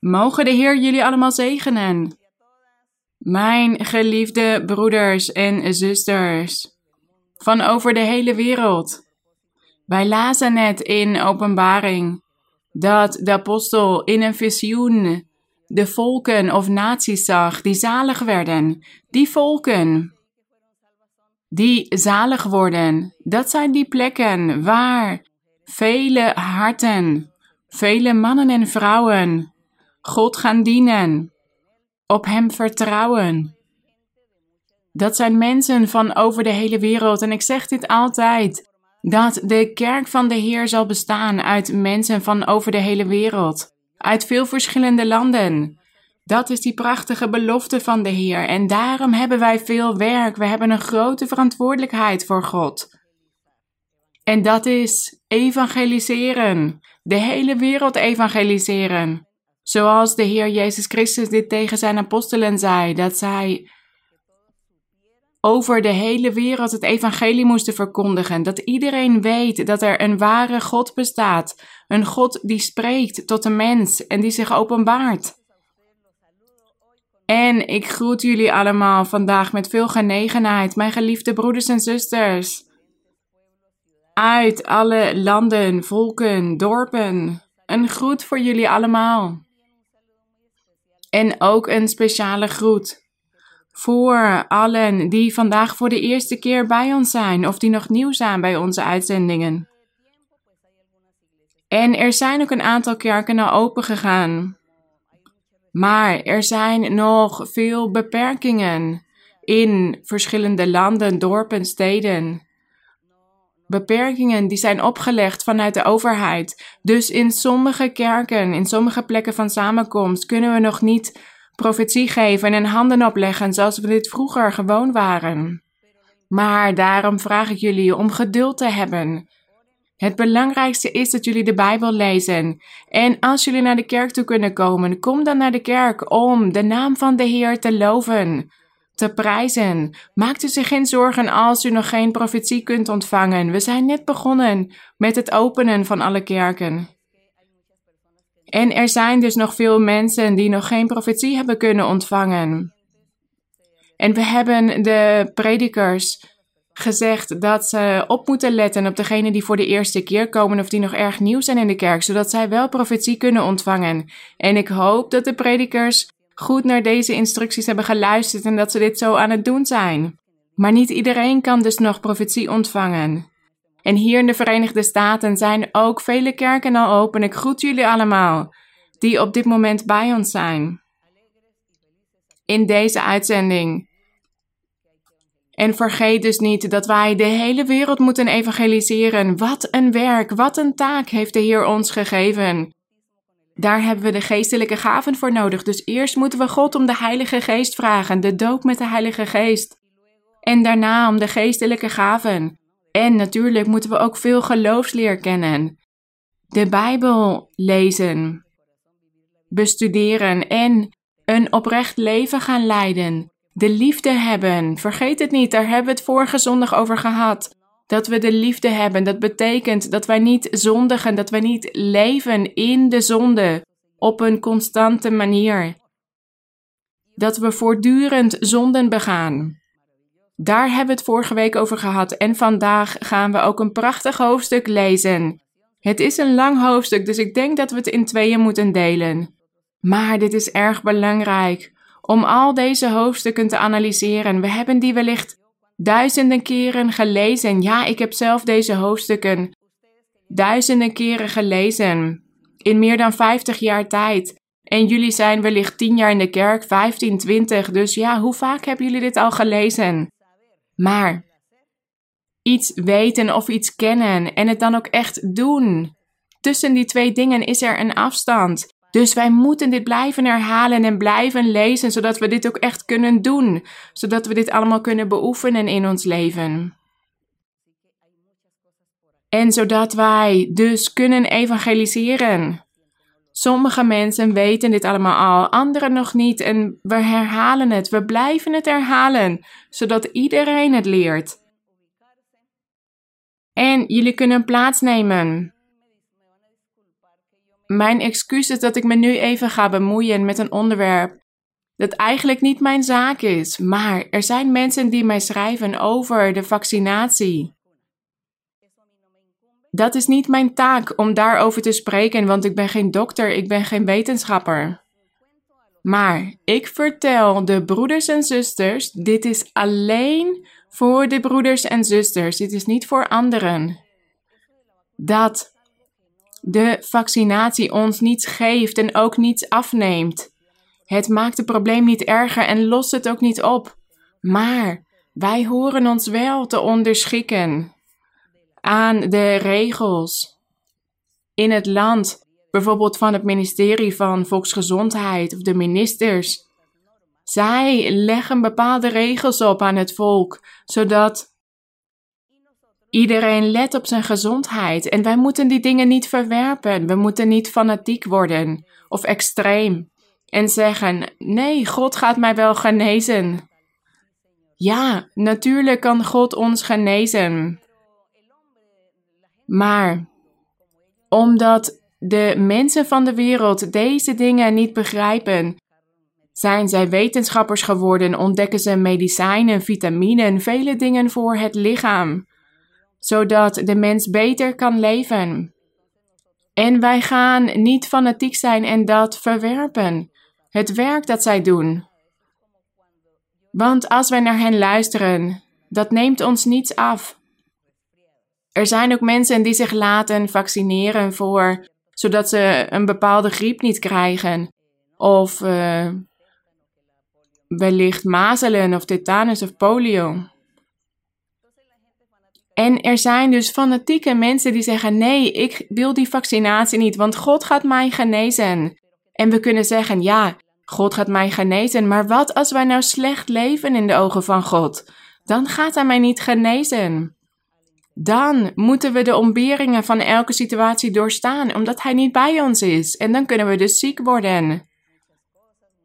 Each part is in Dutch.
Mogen de Heer jullie allemaal zegenen. Mijn geliefde broeders en zusters van over de hele wereld. Wij lazen net in Openbaring dat de apostel in een visioen de volken of naties zag die zalig werden. Die volken die zalig worden, dat zijn die plekken waar vele harten, vele mannen en vrouwen God gaan dienen, op Hem vertrouwen. Dat zijn mensen van over de hele wereld. En ik zeg dit altijd: dat de kerk van de Heer zal bestaan uit mensen van over de hele wereld, uit veel verschillende landen. Dat is die prachtige belofte van de Heer. En daarom hebben wij veel werk. We hebben een grote verantwoordelijkheid voor God. En dat is evangeliseren. De hele wereld evangeliseren. Zoals de Heer Jezus Christus dit tegen zijn apostelen zei, dat zij over de hele wereld het evangelie moesten verkondigen. Dat iedereen weet dat er een ware God bestaat. Een God die spreekt tot de mens en die zich openbaart. En ik groet jullie allemaal vandaag met veel genegenheid, mijn geliefde broeders en zusters. Uit alle landen, volken, dorpen. Een groet voor jullie allemaal. En ook een speciale groet voor allen die vandaag voor de eerste keer bij ons zijn of die nog nieuw zijn bij onze uitzendingen. En er zijn ook een aantal kerken al open gegaan. Maar er zijn nog veel beperkingen in verschillende landen, dorpen, steden. Beperkingen die zijn opgelegd vanuit de overheid. Dus in sommige kerken, in sommige plekken van samenkomst, kunnen we nog niet profetie geven en handen opleggen zoals we dit vroeger gewoon waren. Maar daarom vraag ik jullie om geduld te hebben. Het belangrijkste is dat jullie de Bijbel lezen. En als jullie naar de kerk toe kunnen komen, kom dan naar de kerk om de naam van de Heer te loven, te prijzen. Maakt u zich geen zorgen als u nog geen profetie kunt ontvangen. We zijn net begonnen met het openen van alle kerken. En er zijn dus nog veel mensen die nog geen profetie hebben kunnen ontvangen. En we hebben de predikers gezegd dat ze op moeten letten op degenen die voor de eerste keer komen of die nog erg nieuw zijn in de kerk, zodat zij wel profetie kunnen ontvangen. En ik hoop dat de predikers goed naar deze instructies hebben geluisterd en dat ze dit zo aan het doen zijn. Maar niet iedereen kan dus nog profetie ontvangen. En hier in de Verenigde Staten zijn ook vele kerken al open. Ik groet jullie allemaal die op dit moment bij ons zijn. In deze uitzending. En vergeet dus niet dat wij de hele wereld moeten evangeliseren. Wat een werk, wat een taak heeft de Heer ons gegeven. Daar hebben we de geestelijke gaven voor nodig. Dus eerst moeten we God om de Heilige Geest vragen, de doop met de Heilige Geest. En daarna om de geestelijke gaven. En natuurlijk moeten we ook veel geloofsleer kennen. De Bijbel lezen, bestuderen en een oprecht leven gaan leiden. De liefde hebben. Vergeet het niet, daar hebben we het vorige zondag over gehad. Dat we de liefde hebben, dat betekent dat wij niet zondigen, dat wij niet leven in de zonde op een constante manier. Dat we voortdurend zonden begaan. Daar hebben we het vorige week over gehad en vandaag gaan we ook een prachtig hoofdstuk lezen. Het is een lang hoofdstuk, dus ik denk dat we het in tweeën moeten delen. Maar dit is erg belangrijk om al deze hoofdstukken te analyseren. We hebben die wellicht duizenden keren gelezen. Ja, ik heb zelf deze hoofdstukken duizenden keren gelezen. In meer dan 50 jaar tijd. En jullie zijn wellicht 10 jaar in de kerk, 15, 20. Dus ja, hoe vaak hebben jullie dit al gelezen? Maar iets weten of iets kennen en het dan ook echt doen. Tussen die twee dingen is er een afstand. Dus wij moeten dit blijven herhalen en blijven lezen, zodat we dit ook echt kunnen doen, zodat we dit allemaal kunnen beoefenen in ons leven. En zodat wij dus kunnen evangeliseren. Sommige mensen weten dit allemaal al, anderen nog niet. En we herhalen het, we blijven het herhalen, zodat iedereen het leert. En jullie kunnen plaatsnemen. Mijn excuus is dat ik me nu even ga bemoeien met een onderwerp dat eigenlijk niet mijn zaak is. Maar er zijn mensen die mij schrijven over de vaccinatie. Dat is niet mijn taak om daarover te spreken, want ik ben geen dokter, ik ben geen wetenschapper. Maar ik vertel de broeders en zusters, dit is alleen voor de broeders en zusters, dit is niet voor anderen. Dat de vaccinatie ons niets geeft en ook niets afneemt. Het maakt het probleem niet erger en lost het ook niet op. Maar wij horen ons wel te onderschikken aan de regels in het land, bijvoorbeeld van het ministerie van Volksgezondheid of de ministers. Zij leggen bepaalde regels op aan het volk, zodat iedereen let op zijn gezondheid. En wij moeten die dingen niet verwerpen. We moeten niet fanatiek worden of extreem en zeggen: Nee, God gaat mij wel genezen. Ja, natuurlijk kan God ons genezen. Maar omdat de mensen van de wereld deze dingen niet begrijpen, zijn zij wetenschappers geworden, ontdekken ze medicijnen, vitaminen, vele dingen voor het lichaam, zodat de mens beter kan leven. En wij gaan niet fanatiek zijn en dat verwerpen, het werk dat zij doen. Want als wij naar hen luisteren, dat neemt ons niets af. Er zijn ook mensen die zich laten vaccineren voor, zodat ze een bepaalde griep niet krijgen. Of uh, wellicht mazelen of tetanus of polio. En er zijn dus fanatieke mensen die zeggen: nee, ik wil die vaccinatie niet, want God gaat mij genezen. En we kunnen zeggen: ja, God gaat mij genezen, maar wat als wij nou slecht leven in de ogen van God? Dan gaat Hij mij niet genezen. Dan moeten we de ontberingen van elke situatie doorstaan, omdat Hij niet bij ons is. En dan kunnen we dus ziek worden.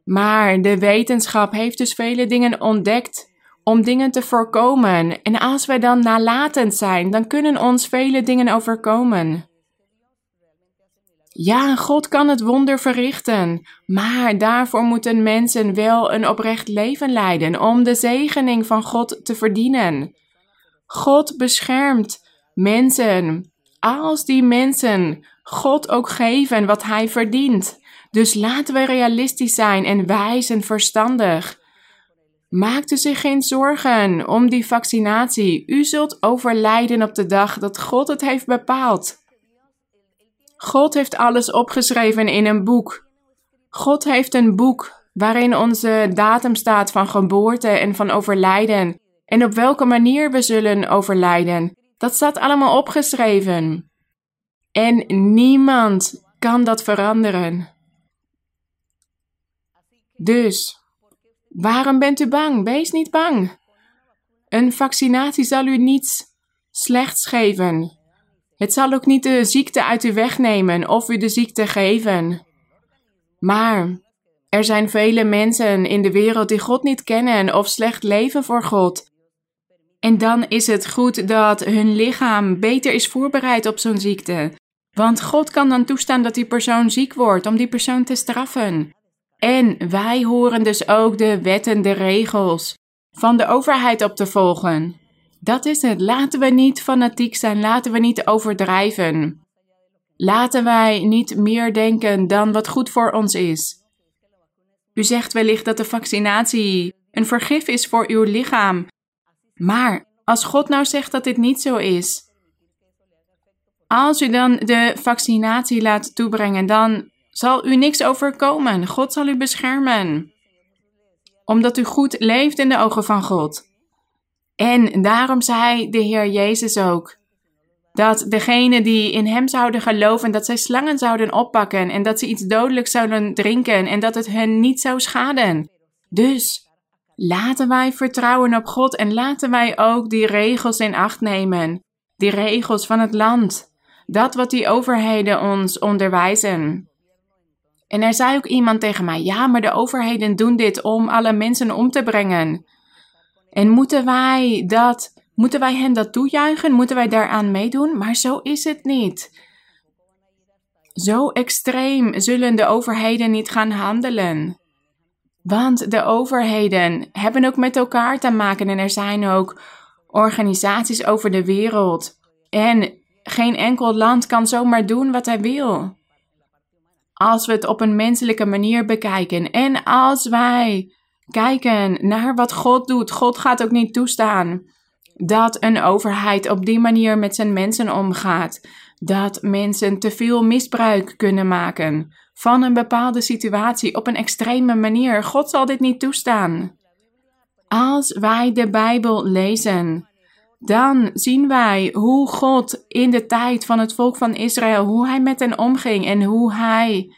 Maar de wetenschap heeft dus vele dingen ontdekt om dingen te voorkomen. En als wij dan nalatend zijn, dan kunnen ons vele dingen overkomen. Ja, God kan het wonder verrichten, maar daarvoor moeten mensen wel een oprecht leven leiden om de zegening van God te verdienen. God beschermt mensen als die mensen God ook geven wat hij verdient. Dus laten we realistisch zijn en wijs en verstandig. Maakt u zich geen zorgen om die vaccinatie. U zult overlijden op de dag dat God het heeft bepaald. God heeft alles opgeschreven in een boek. God heeft een boek waarin onze datum staat van geboorte en van overlijden en op welke manier we zullen overlijden. Dat staat allemaal opgeschreven. En niemand kan dat veranderen. Dus, waarom bent u bang? Wees niet bang. Een vaccinatie zal u niets slechts geven. Het zal ook niet de ziekte uit u wegnemen of u de ziekte geven. Maar er zijn vele mensen in de wereld die God niet kennen of slecht leven voor God. En dan is het goed dat hun lichaam beter is voorbereid op zo'n ziekte. Want God kan dan toestaan dat die persoon ziek wordt om die persoon te straffen. En wij horen dus ook de wetten, de regels van de overheid op te volgen. Dat is het. Laten we niet fanatiek zijn. Laten we niet overdrijven. Laten wij niet meer denken dan wat goed voor ons is. U zegt wellicht dat de vaccinatie een vergif is voor uw lichaam. Maar als God nou zegt dat dit niet zo is, als u dan de vaccinatie laat toebrengen, dan zal u niks overkomen. God zal u beschermen. Omdat u goed leeft in de ogen van God. En daarom zei de Heer Jezus ook dat degenen die in Hem zouden geloven, dat zij slangen zouden oppakken en dat ze iets dodelijks zouden drinken en dat het hen niet zou schaden. Dus laten wij vertrouwen op God en laten wij ook die regels in acht nemen, die regels van het land, dat wat die overheden ons onderwijzen. En er zei ook iemand tegen mij: Ja, maar de overheden doen dit om alle mensen om te brengen. En moeten wij dat, moeten wij hen dat toejuichen? Moeten wij daaraan meedoen? Maar zo is het niet. Zo extreem zullen de overheden niet gaan handelen. Want de overheden hebben ook met elkaar te maken en er zijn ook organisaties over de wereld. En geen enkel land kan zomaar doen wat hij wil. Als we het op een menselijke manier bekijken en als wij kijken naar wat God doet, God gaat ook niet toestaan dat een overheid op die manier met zijn mensen omgaat. Dat mensen te veel misbruik kunnen maken van een bepaalde situatie op een extreme manier. God zal dit niet toestaan. Als wij de Bijbel lezen, dan zien wij hoe God in de tijd van het volk van Israël, hoe hij met hen omging en hoe hij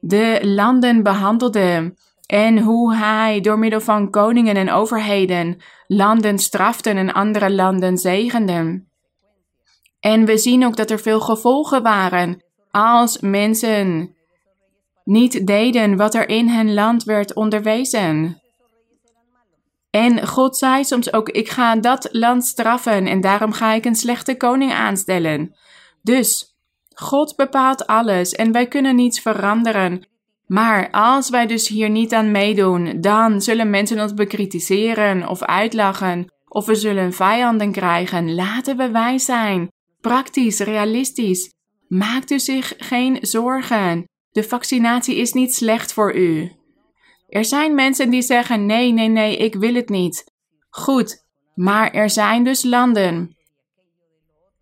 de landen behandelde en hoe hij door middel van koningen en overheden landen strafte en andere landen zegende. En we zien ook dat er veel gevolgen waren als mensen niet deden wat er in hun land werd onderwezen. En God zei soms ook: Ik ga dat land straffen en daarom ga ik een slechte koning aanstellen. Dus God bepaalt alles en wij kunnen niets veranderen. Maar als wij dus hier niet aan meedoen, dan zullen mensen ons bekritiseren of uitlachen, of we zullen vijanden krijgen. Laten we wijs zijn, praktisch, realistisch. Maakt u zich geen zorgen. De vaccinatie is niet slecht voor u. Er zijn mensen die zeggen: nee, nee, nee, ik wil het niet. Goed, maar er zijn dus landen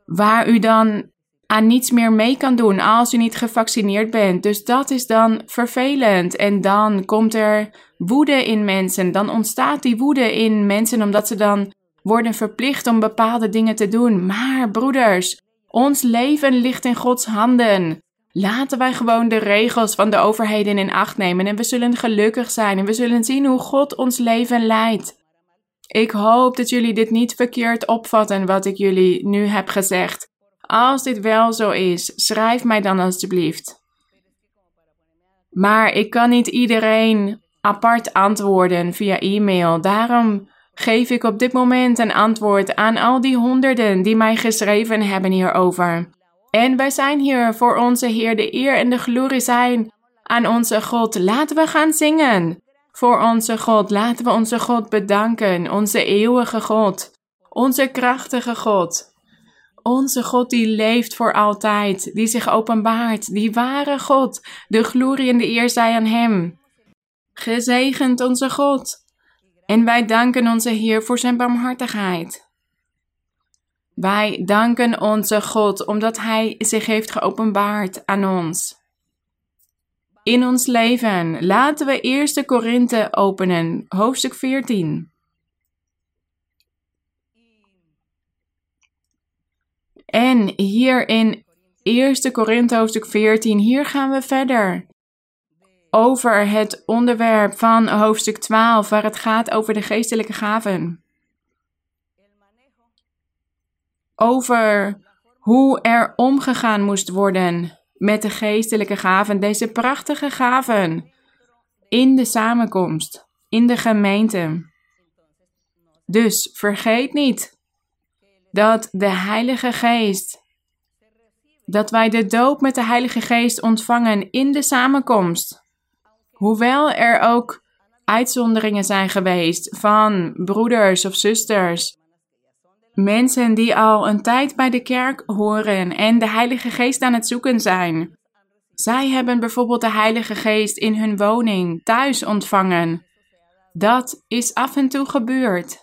waar u dan aan niets meer mee kan doen als u niet gevaccineerd bent. Dus dat is dan vervelend. En dan komt er woede in mensen. Dan ontstaat die woede in mensen omdat ze dan worden verplicht om bepaalde dingen te doen. Maar broeders, ons leven ligt in Gods handen. Laten wij gewoon de regels van de overheden in acht nemen en we zullen gelukkig zijn en we zullen zien hoe God ons leven leidt. Ik hoop dat jullie dit niet verkeerd opvatten wat ik jullie nu heb gezegd. Als dit wel zo is, schrijf mij dan alstublieft. Maar ik kan niet iedereen apart antwoorden via e-mail. Daarom geef ik op dit moment een antwoord aan al die honderden die mij geschreven hebben hierover. En wij zijn hier voor onze Heer, de eer en de glorie zijn aan onze God. Laten we gaan zingen. Voor onze God, laten we onze God bedanken, onze eeuwige God, onze krachtige God. Onze God die leeft voor altijd, die zich openbaart, die ware God, de glorie en de eer zij aan Hem. Gezegend onze God. En wij danken onze Heer voor Zijn barmhartigheid. Wij danken onze God omdat Hij zich heeft geopenbaard aan ons. In ons leven laten we eerst de Korinthe openen, hoofdstuk 14. En hier in 1 Korinthe hoofdstuk 14, hier gaan we verder. Over het onderwerp van hoofdstuk 12, waar het gaat over de geestelijke gaven. Over hoe er omgegaan moest worden met de geestelijke gaven, deze prachtige gaven, in de samenkomst, in de gemeente. Dus vergeet niet dat de Heilige Geest, dat wij de doop met de Heilige Geest ontvangen in de samenkomst. Hoewel er ook uitzonderingen zijn geweest van broeders of zusters, mensen die al een tijd bij de kerk horen en de Heilige Geest aan het zoeken zijn. Zij hebben bijvoorbeeld de Heilige Geest in hun woning thuis ontvangen. Dat is af en toe gebeurd.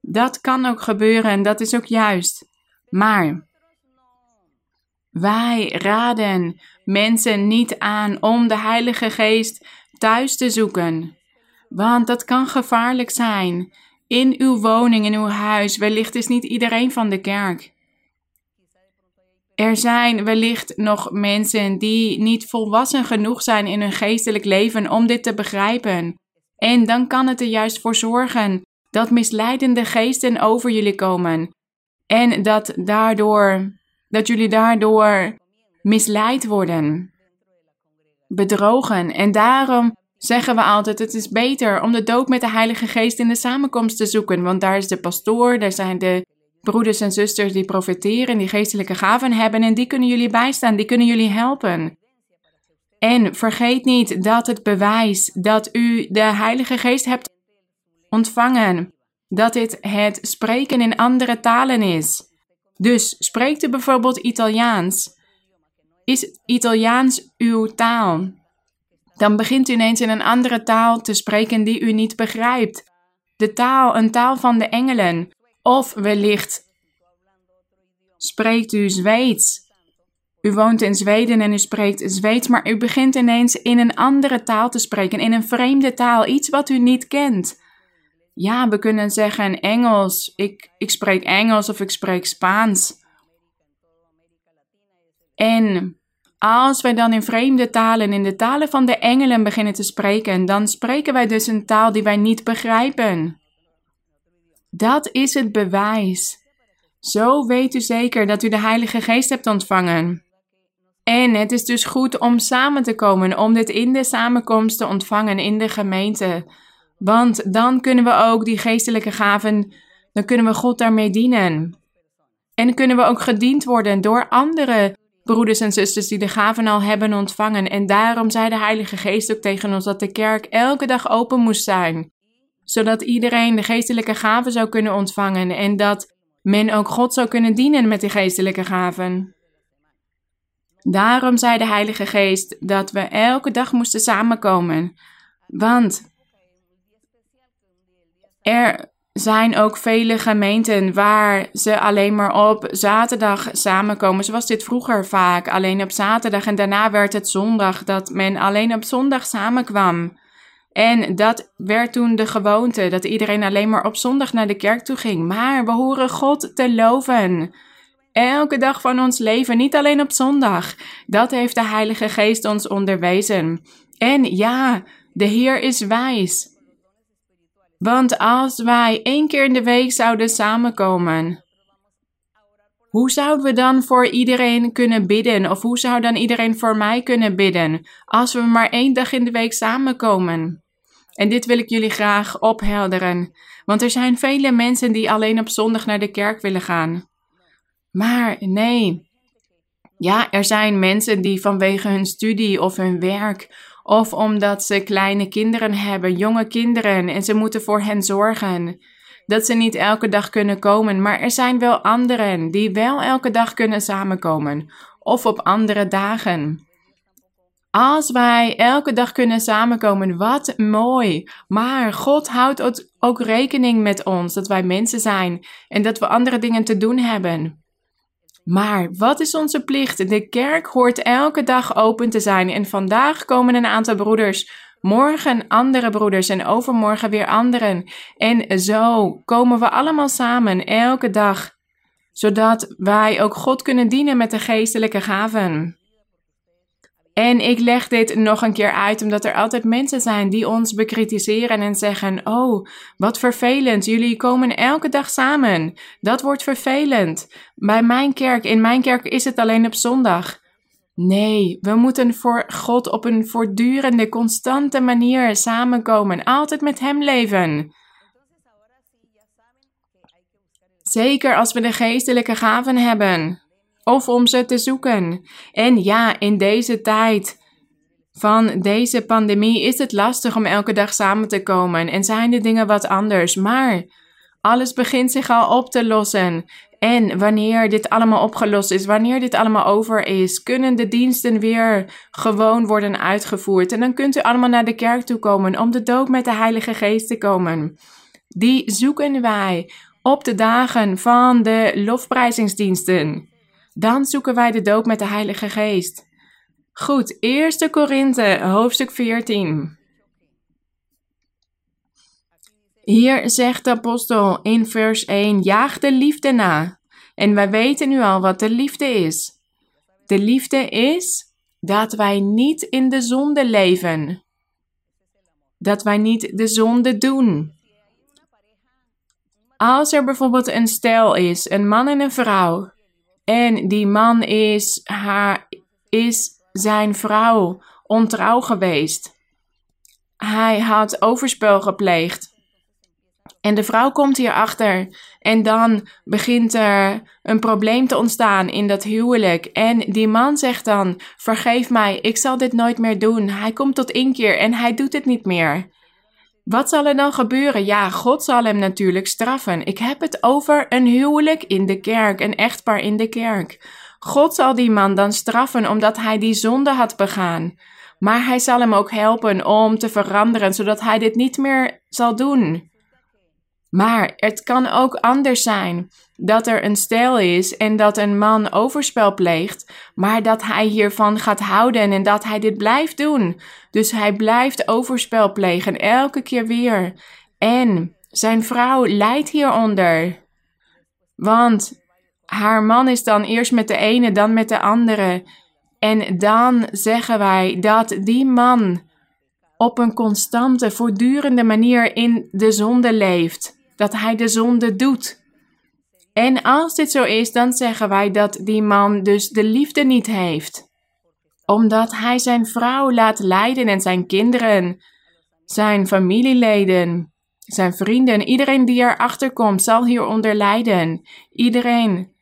Dat kan ook gebeuren en dat is ook juist. Maar wij raden mensen niet aan om de Heilige Geest thuis te zoeken. Want dat kan gevaarlijk zijn. In uw woning, in uw huis, wellicht is niet iedereen van de kerk. Er zijn wellicht nog mensen die niet volwassen genoeg zijn in hun geestelijk leven om dit te begrijpen. En dan kan het er juist voor zorgen dat misleidende geesten over jullie komen. En dat daardoor, dat jullie daardoor misleid worden. Bedrogen. En daarom zeggen we altijd: het is beter om de doop met de Heilige Geest in de samenkomst te zoeken. Want daar is de pastoor, daar zijn de broeders en zusters die profiteren, die geestelijke gaven hebben en die kunnen jullie bijstaan, die kunnen jullie helpen. En vergeet niet dat het bewijs dat u de Heilige Geest hebt ontvangen, dat dit het spreken in andere talen is. Dus spreekt u bijvoorbeeld Italiaans. Is Italiaans uw taal? Dan begint u ineens in een andere taal te spreken die u niet begrijpt. De taal, een taal van de engelen. Of wellicht spreekt u Zweeds. U woont in Zweden en u spreekt Zweeds, maar u begint ineens in een andere taal te spreken, in een vreemde taal, iets wat u niet kent. Ja, we kunnen zeggen Engels, ik, ik spreek Engels of ik spreek Spaans. En als wij dan in vreemde talen, in de talen van de engelen beginnen te spreken, dan spreken wij dus een taal die wij niet begrijpen. Dat is het bewijs. Zo weet u zeker dat u de Heilige Geest hebt ontvangen. En het is dus goed om samen te komen, om dit in de samenkomst te ontvangen in de gemeente. Want dan kunnen we ook die geestelijke gaven, dan kunnen we God daarmee dienen. En kunnen we ook gediend worden door andere broeders en zusters die de gaven al hebben ontvangen. En daarom zei de Heilige Geest ook tegen ons dat de kerk elke dag open moest zijn. Zodat iedereen de geestelijke gaven zou kunnen ontvangen en dat men ook God zou kunnen dienen met die geestelijke gaven. Daarom zei de Heilige Geest dat we elke dag moesten samenkomen. Want er zijn ook vele gemeenten waar ze alleen maar op zaterdag samenkomen. Zoals dit vroeger vaak, alleen op zaterdag. En daarna werd het zondag, dat men alleen op zondag samenkwam. En dat werd toen de gewoonte, dat iedereen alleen maar op zondag naar de kerk toe ging. Maar we horen God te loven. Elke dag van ons leven, niet alleen op zondag. Dat heeft de Heilige Geest ons onderwezen. En ja, de Heer is wijs. Want als wij één keer in de week zouden samenkomen, hoe zouden we dan voor iedereen kunnen bidden? Of hoe zou dan iedereen voor mij kunnen bidden? Als we maar één dag in de week samenkomen. En dit wil ik jullie graag ophelderen. Want er zijn vele mensen die alleen op zondag naar de kerk willen gaan. Maar nee. Ja, er zijn mensen die vanwege hun studie of hun werk of omdat ze kleine kinderen hebben, jonge kinderen, en ze moeten voor hen zorgen. Dat ze niet elke dag kunnen komen, maar er zijn wel anderen die wel elke dag kunnen samenkomen, of op andere dagen. Als wij elke dag kunnen samenkomen, wat mooi. Maar God houdt ook rekening met ons dat wij mensen zijn en dat we andere dingen te doen hebben. Maar wat is onze plicht? De kerk hoort elke dag open te zijn. En vandaag komen een aantal broeders, morgen andere broeders en overmorgen weer anderen. En zo komen we allemaal samen elke dag, zodat wij ook God kunnen dienen met de geestelijke gaven. En ik leg dit nog een keer uit, omdat er altijd mensen zijn die ons bekritiseren en zeggen: Oh, wat vervelend, jullie komen elke dag samen. Dat wordt vervelend. Bij mijn kerk, in mijn kerk is het alleen op zondag. Nee, we moeten voor God op een voortdurende, constante manier samenkomen, altijd met Hem leven. Zeker als we de geestelijke gaven hebben of om ze te zoeken. En ja, in deze tijd van deze pandemie is het lastig om elke dag samen te komen en zijn de dingen wat anders. Maar alles begint zich al op te lossen. En wanneer dit allemaal opgelost is, wanneer dit allemaal over is, kunnen de diensten weer gewoon worden uitgevoerd. En dan kunt u allemaal naar de kerk toe komen om de doop met de Heilige Geest te komen. Die zoeken wij op de dagen van de lofprijzingsdiensten. Dan zoeken wij de doop met de Heilige Geest. Goed, 1 Korinthe, hoofdstuk 14. Hier zegt de apostel in vers 1: Jaag de liefde na. En wij weten nu al wat de liefde is. De liefde is dat wij niet in de zonde leven. Dat wij niet de zonde doen. Als er bijvoorbeeld een stel is, een man en een vrouw, en die man is, haar, is zijn vrouw ontrouw geweest. Hij had overspel gepleegd. En de vrouw komt hierachter. En dan begint er een probleem te ontstaan in dat huwelijk. En die man zegt dan: Vergeef mij, ik zal dit nooit meer doen. Hij komt tot inkeer en hij doet het niet meer. Wat zal er dan gebeuren? Ja, God zal hem natuurlijk straffen. Ik heb het over een huwelijk in de kerk, een echtpaar in de kerk. God zal die man dan straffen omdat hij die zonde had begaan. Maar hij zal hem ook helpen om te veranderen, zodat hij dit niet meer zal doen. Maar het kan ook anders zijn dat er een stijl is en dat een man overspel pleegt, maar dat hij hiervan gaat houden en dat hij dit blijft doen. Dus hij blijft overspel plegen elke keer weer. En zijn vrouw lijdt hieronder. Want haar man is dan eerst met de ene, dan met de andere. En dan zeggen wij dat die man op een constante, voortdurende manier in de zonde leeft dat hij de zonde doet. En als dit zo is, dan zeggen wij dat die man dus de liefde niet heeft. Omdat hij zijn vrouw laat lijden en zijn kinderen, zijn familieleden, zijn vrienden, iedereen die erachter komt, zal hieronder lijden. Iedereen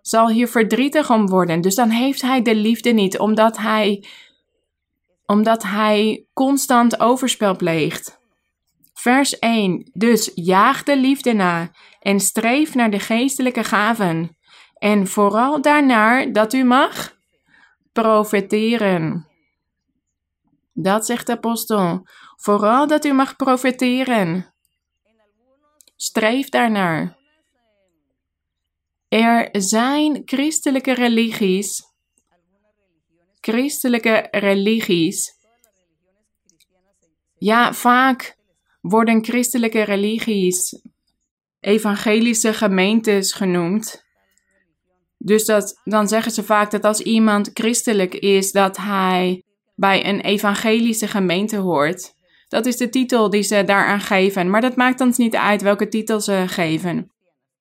zal hier verdrietig om worden. Dus dan heeft hij de liefde niet, omdat hij, omdat hij constant overspel pleegt. Vers 1. Dus jaag de liefde na en streef naar de geestelijke gaven. En vooral daarnaar dat u mag profeteren. Dat zegt de apostel. Vooral dat u mag profeteren. Streef daarnaar. Er zijn christelijke religies. Christelijke religies. Ja, vaak worden christelijke religies evangelische gemeentes genoemd. Dus dat, dan zeggen ze vaak dat als iemand christelijk is, dat hij bij een evangelische gemeente hoort. Dat is de titel die ze daaraan geven, maar dat maakt ons niet uit welke titel ze geven.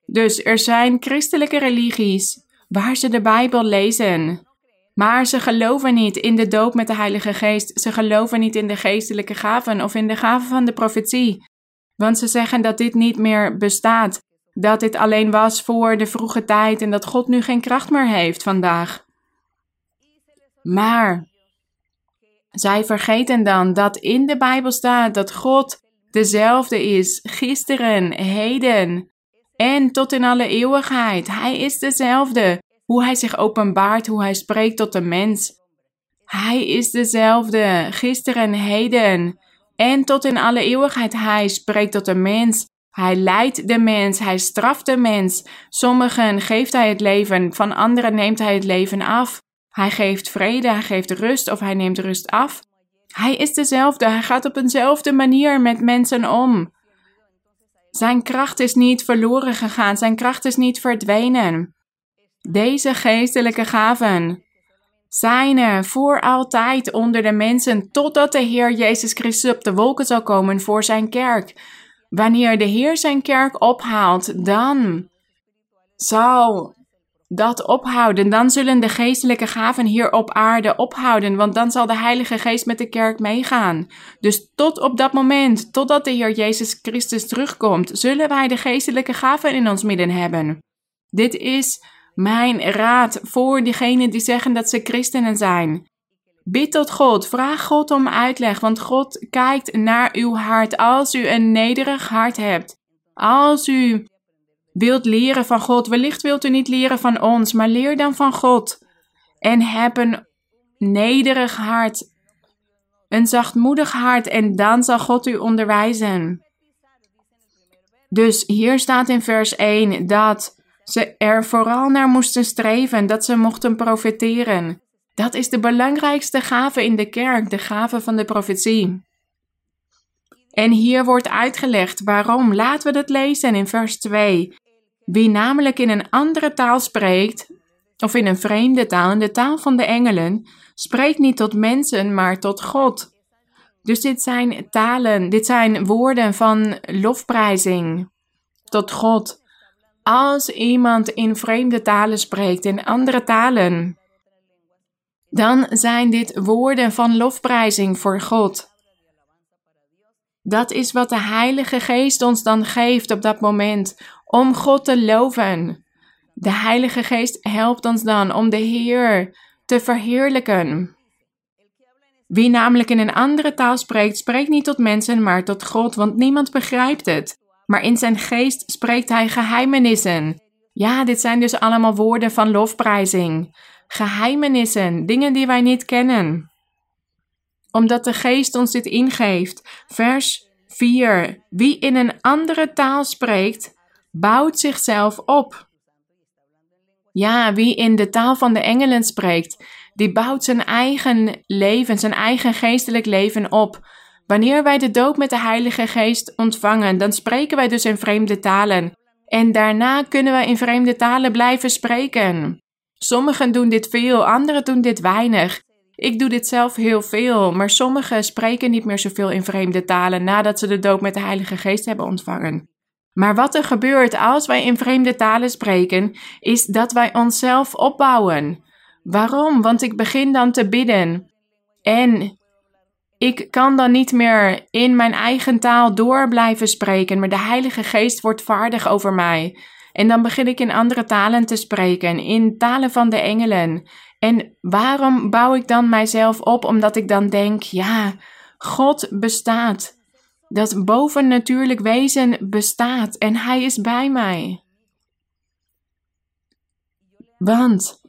Dus er zijn christelijke religies waar ze de Bijbel lezen. Maar ze geloven niet in de doop met de Heilige Geest. Ze geloven niet in de geestelijke gaven of in de gaven van de profetie. Want ze zeggen dat dit niet meer bestaat. Dat dit alleen was voor de vroege tijd en dat God nu geen kracht meer heeft vandaag. Maar zij vergeten dan dat in de Bijbel staat dat God dezelfde is, gisteren, heden en tot in alle eeuwigheid. Hij is dezelfde hoe hij zich openbaart, hoe hij spreekt tot de mens. Hij is dezelfde, gisteren en heden. En tot in alle eeuwigheid, hij spreekt tot de mens. Hij leidt de mens, hij straft de mens. Sommigen geeft hij het leven, van anderen neemt hij het leven af. Hij geeft vrede, hij geeft rust of hij neemt rust af. Hij is dezelfde, hij gaat op eenzelfde manier met mensen om. Zijn kracht is niet verloren gegaan, zijn kracht is niet verdwenen. Deze geestelijke gaven zijn er voor altijd onder de mensen totdat de Heer Jezus Christus op de wolken zal komen voor zijn kerk. Wanneer de Heer zijn kerk ophaalt, dan zal dat ophouden. Dan zullen de geestelijke gaven hier op aarde ophouden, want dan zal de Heilige Geest met de kerk meegaan. Dus tot op dat moment, totdat de Heer Jezus Christus terugkomt, zullen wij de geestelijke gaven in ons midden hebben. Dit is mijn raad voor diegenen die zeggen dat ze christenen zijn. Bid tot God, vraag God om uitleg, want God kijkt naar uw hart. Als u een nederig hart hebt, als u wilt leren van God, wellicht wilt u niet leren van ons, maar leer dan van God. En heb een nederig hart, een zachtmoedig hart, en dan zal God u onderwijzen. Dus hier staat in vers 1 dat ze er vooral naar moesten streven dat ze mochten profeteren. Dat is de belangrijkste gave in de kerk, de gave van de profetie. En hier wordt uitgelegd waarom. Laten we dat lezen in vers 2. Wie namelijk in een andere taal spreekt, of in een vreemde taal, in de taal van de engelen, spreekt niet tot mensen, maar tot God. Dus dit zijn talen, dit zijn woorden van lofprijzing tot God. Als iemand in vreemde talen spreekt, in andere talen, dan zijn dit woorden van lofprijzing voor God. Dat is wat de Heilige Geest ons dan geeft op dat moment, om God te loven. De Heilige Geest helpt ons dan om de Heer te verheerlijken. Wie namelijk in een andere taal spreekt, spreekt niet tot mensen, maar tot God, want niemand begrijpt het. Maar in zijn geest spreekt hij geheimenissen. Ja, dit zijn dus allemaal woorden van lofprijzing. Geheimenissen, dingen die wij niet kennen. Omdat de geest ons dit ingeeft. Vers 4. Wie in een andere taal spreekt, bouwt zichzelf op. Ja, wie in de taal van de engelen spreekt, die bouwt zijn eigen leven, zijn eigen geestelijk leven op. Wanneer wij de doop met de Heilige Geest ontvangen, dan spreken wij dus in vreemde talen. En daarna kunnen wij in vreemde talen blijven spreken. Sommigen doen dit veel, anderen doen dit weinig. Ik doe dit zelf heel veel, maar sommigen spreken niet meer zoveel in vreemde talen nadat ze de doop met de Heilige Geest hebben ontvangen. Maar wat er gebeurt als wij in vreemde talen spreken, is dat wij onszelf opbouwen. Waarom? Want ik begin dan te bidden. En ik kan dan niet meer in mijn eigen taal door blijven spreken, maar de Heilige Geest wordt vaardig over mij. En dan begin ik in andere talen te spreken, in talen van de engelen. En waarom bouw ik dan mijzelf op? Omdat ik dan denk, ja, God bestaat. Dat bovennatuurlijk wezen bestaat en Hij is bij mij. Want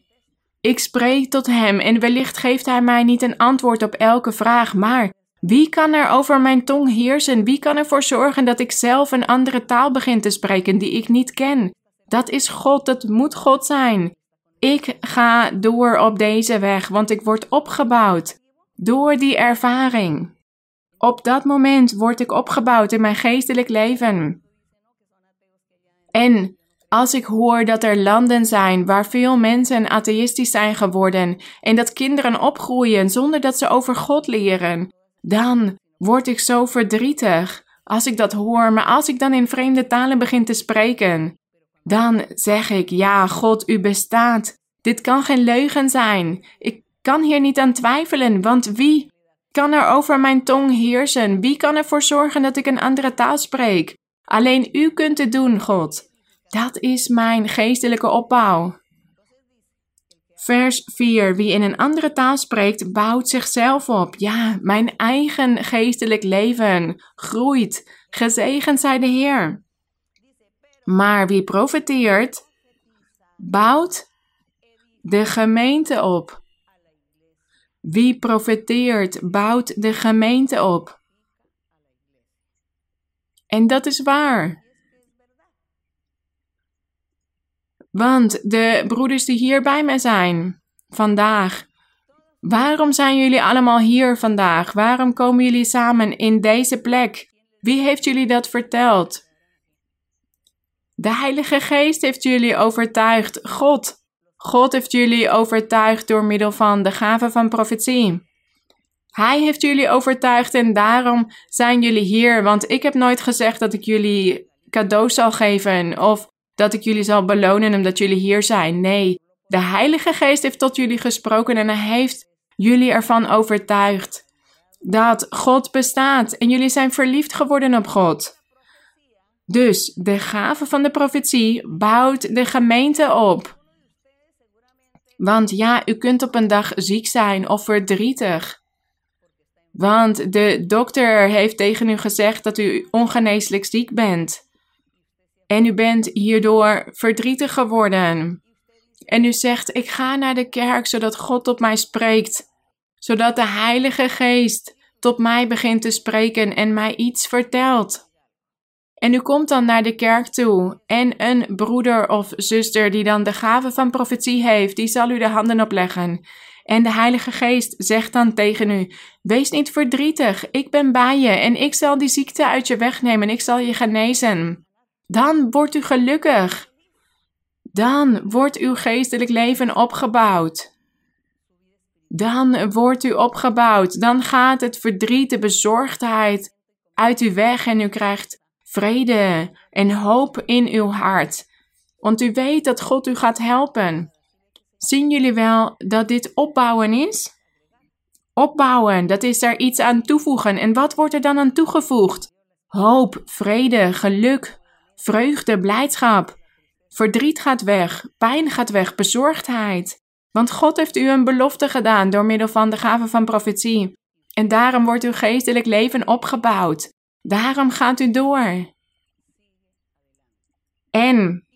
ik spreek tot Hem en wellicht geeft Hij mij niet een antwoord op elke vraag, maar wie kan er over mijn tong heersen? Wie kan ervoor zorgen dat ik zelf een andere taal begin te spreken die ik niet ken? Dat is God, dat moet God zijn. Ik ga door op deze weg, want ik word opgebouwd door die ervaring. Op dat moment word ik opgebouwd in mijn geestelijk leven. En als ik hoor dat er landen zijn waar veel mensen atheïstisch zijn geworden en dat kinderen opgroeien zonder dat ze over God leren, dan word ik zo verdrietig als ik dat hoor. Maar als ik dan in vreemde talen begin te spreken, dan zeg ik: Ja, God, u bestaat. Dit kan geen leugen zijn. Ik kan hier niet aan twijfelen, want wie kan er over mijn tong heersen? Wie kan ervoor zorgen dat ik een andere taal spreek? Alleen u kunt het doen, God. Dat is mijn geestelijke opbouw. Vers 4. Wie in een andere taal spreekt, bouwt zichzelf op. Ja, mijn eigen geestelijk leven groeit. Gezegend zij de Heer. Maar wie profeteert, bouwt de gemeente op. Wie profeteert, bouwt de gemeente op. En dat is waar. Want de broeders die hier bij mij zijn vandaag, waarom zijn jullie allemaal hier vandaag? Waarom komen jullie samen in deze plek? Wie heeft jullie dat verteld? De Heilige Geest heeft jullie overtuigd. God. God heeft jullie overtuigd door middel van de gave van profetie. Hij heeft jullie overtuigd en daarom zijn jullie hier. Want ik heb nooit gezegd dat ik jullie cadeaus zal geven of dat ik jullie zal belonen omdat jullie hier zijn. Nee, de Heilige Geest heeft tot jullie gesproken en hij heeft jullie ervan overtuigd dat God bestaat en jullie zijn verliefd geworden op God. Dus de gave van de profetie bouwt de gemeente op. Want ja, u kunt op een dag ziek zijn of verdrietig. Want de dokter heeft tegen u gezegd dat u ongeneeslijk ziek bent. En u bent hierdoor verdrietig geworden. En u zegt: Ik ga naar de kerk zodat God tot mij spreekt. Zodat de Heilige Geest tot mij begint te spreken en mij iets vertelt. En u komt dan naar de kerk toe en een broeder of zuster die dan de gave van profetie heeft, die zal u de handen opleggen. En de Heilige Geest zegt dan tegen u: Wees niet verdrietig, ik ben bij je en ik zal die ziekte uit je wegnemen, ik zal je genezen. Dan wordt u gelukkig. Dan wordt uw geestelijk leven opgebouwd. Dan wordt u opgebouwd. Dan gaat het verdriet, de bezorgdheid uit u weg en u krijgt vrede en hoop in uw hart. Want u weet dat God u gaat helpen. Zien jullie wel dat dit opbouwen is? opbouwen. Dat is daar iets aan toevoegen. En wat wordt er dan aan toegevoegd? Hoop, vrede, geluk, vreugde, blijdschap. Verdriet gaat weg, pijn gaat weg, bezorgdheid. Want God heeft u een belofte gedaan door middel van de gave van profetie. En daarom wordt uw geestelijk leven opgebouwd. Daarom gaat u door. En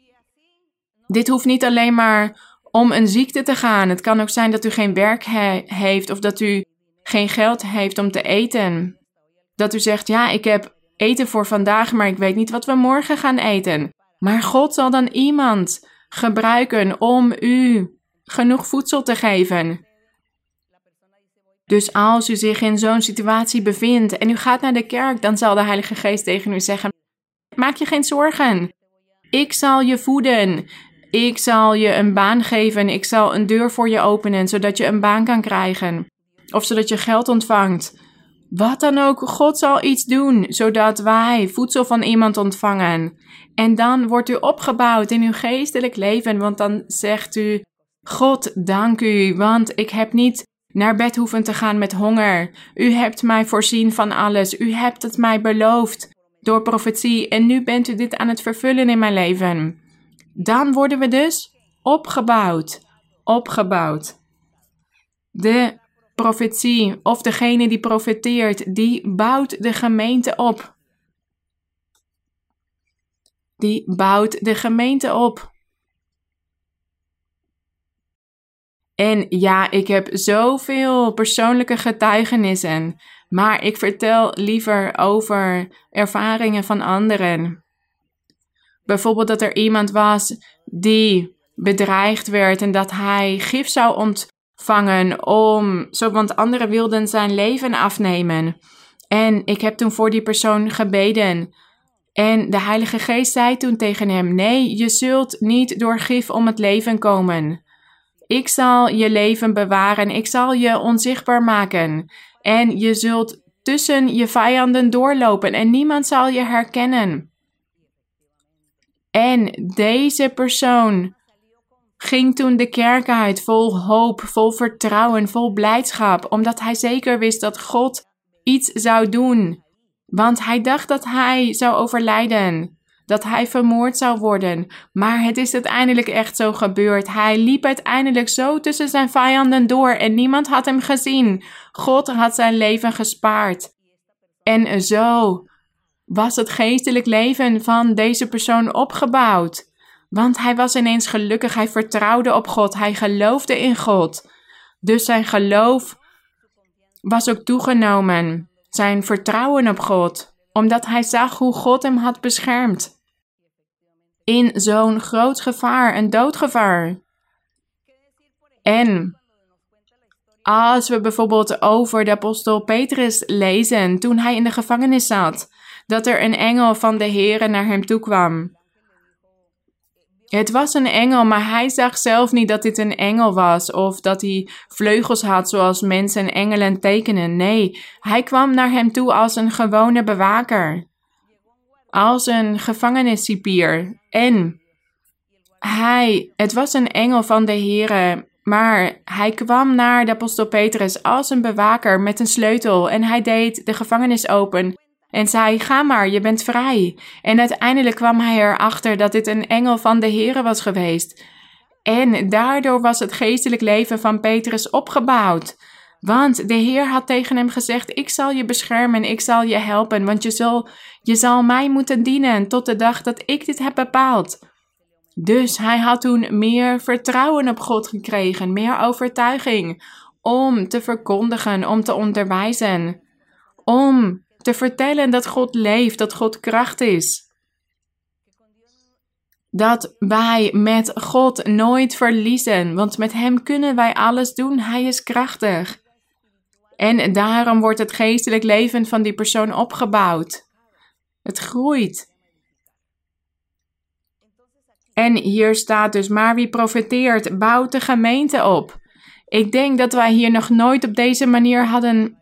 dit hoeft niet alleen maar om een ziekte te gaan. Het kan ook zijn dat u geen werk heeft of dat u geen geld heeft om te eten. Dat u zegt: Ja, ik heb eten voor vandaag, maar ik weet niet wat we morgen gaan eten. Maar God zal dan iemand gebruiken om u genoeg voedsel te geven. Dus als u zich in zo'n situatie bevindt en u gaat naar de kerk, dan zal de Heilige Geest tegen u zeggen: Maak je geen zorgen. Ik zal je voeden. Ik zal je een baan geven. Ik zal een deur voor je openen, zodat je een baan kan krijgen. Of zodat je geld ontvangt. Wat dan ook, God zal iets doen, zodat wij voedsel van iemand ontvangen. En dan wordt u opgebouwd in uw geestelijk leven, want dan zegt u: God, dank u, want ik heb niet naar bed hoeven te gaan met honger. U hebt mij voorzien van alles. U hebt het mij beloofd door profetie en nu bent u dit aan het vervullen in mijn leven. Dan worden we dus opgebouwd. Opgebouwd. De profetie of degene die profeteert, die bouwt de gemeente op. Die bouwt de gemeente op. En ja, ik heb zoveel persoonlijke getuigenissen, maar ik vertel liever over ervaringen van anderen. Bijvoorbeeld dat er iemand was die bedreigd werd en dat hij gif zou ontvangen om, zo, want anderen wilden zijn leven afnemen. En ik heb toen voor die persoon gebeden. En de Heilige Geest zei toen tegen hem: Nee, je zult niet door gif om het leven komen. Ik zal je leven bewaren, ik zal je onzichtbaar maken. En je zult tussen je vijanden doorlopen en niemand zal je herkennen. En deze persoon ging toen de kerk uit vol hoop, vol vertrouwen, vol blijdschap, omdat hij zeker wist dat God iets zou doen. Want hij dacht dat hij zou overlijden dat hij vermoord zou worden. Maar het is uiteindelijk echt zo gebeurd. Hij liep uiteindelijk zo tussen zijn vijanden door en niemand had hem gezien. God had zijn leven gespaard. En zo was het geestelijk leven van deze persoon opgebouwd. Want hij was ineens gelukkig, hij vertrouwde op God, hij geloofde in God. Dus zijn geloof was ook toegenomen, zijn vertrouwen op God, omdat hij zag hoe God hem had beschermd in zo'n groot gevaar, een doodgevaar. En als we bijvoorbeeld over de apostel Petrus lezen, toen hij in de gevangenis zat, dat er een engel van de Heere naar hem toe kwam. Het was een engel, maar hij zag zelf niet dat dit een engel was of dat hij vleugels had zoals mensen en engelen tekenen. Nee, hij kwam naar hem toe als een gewone bewaker als een gevangeniscipier. En hij, het was een engel van de Heere, maar hij kwam naar de apostel Petrus als een bewaker met een sleutel en hij deed de gevangenis open en zei: Ga maar, je bent vrij. En uiteindelijk kwam hij erachter dat dit een engel van de Heere was geweest. En daardoor was het geestelijk leven van Petrus opgebouwd. Want de Heer had tegen hem gezegd: Ik zal je beschermen, ik zal je helpen, want je zal, je zal mij moeten dienen tot de dag dat ik dit heb bepaald. Dus hij had toen meer vertrouwen op God gekregen, meer overtuiging om te verkondigen, om te onderwijzen, om te vertellen dat God leeft, dat God kracht is. Dat wij met God nooit verliezen, want met Hem kunnen wij alles doen. Hij is krachtig. En daarom wordt het geestelijk leven van die persoon opgebouwd. Het groeit. En hier staat dus, maar wie profeteert, bouwt de gemeente op. Ik denk dat wij hier nog nooit op deze manier hadden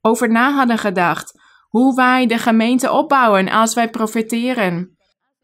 over na hadden gedacht. Hoe wij de gemeente opbouwen als wij profeteren.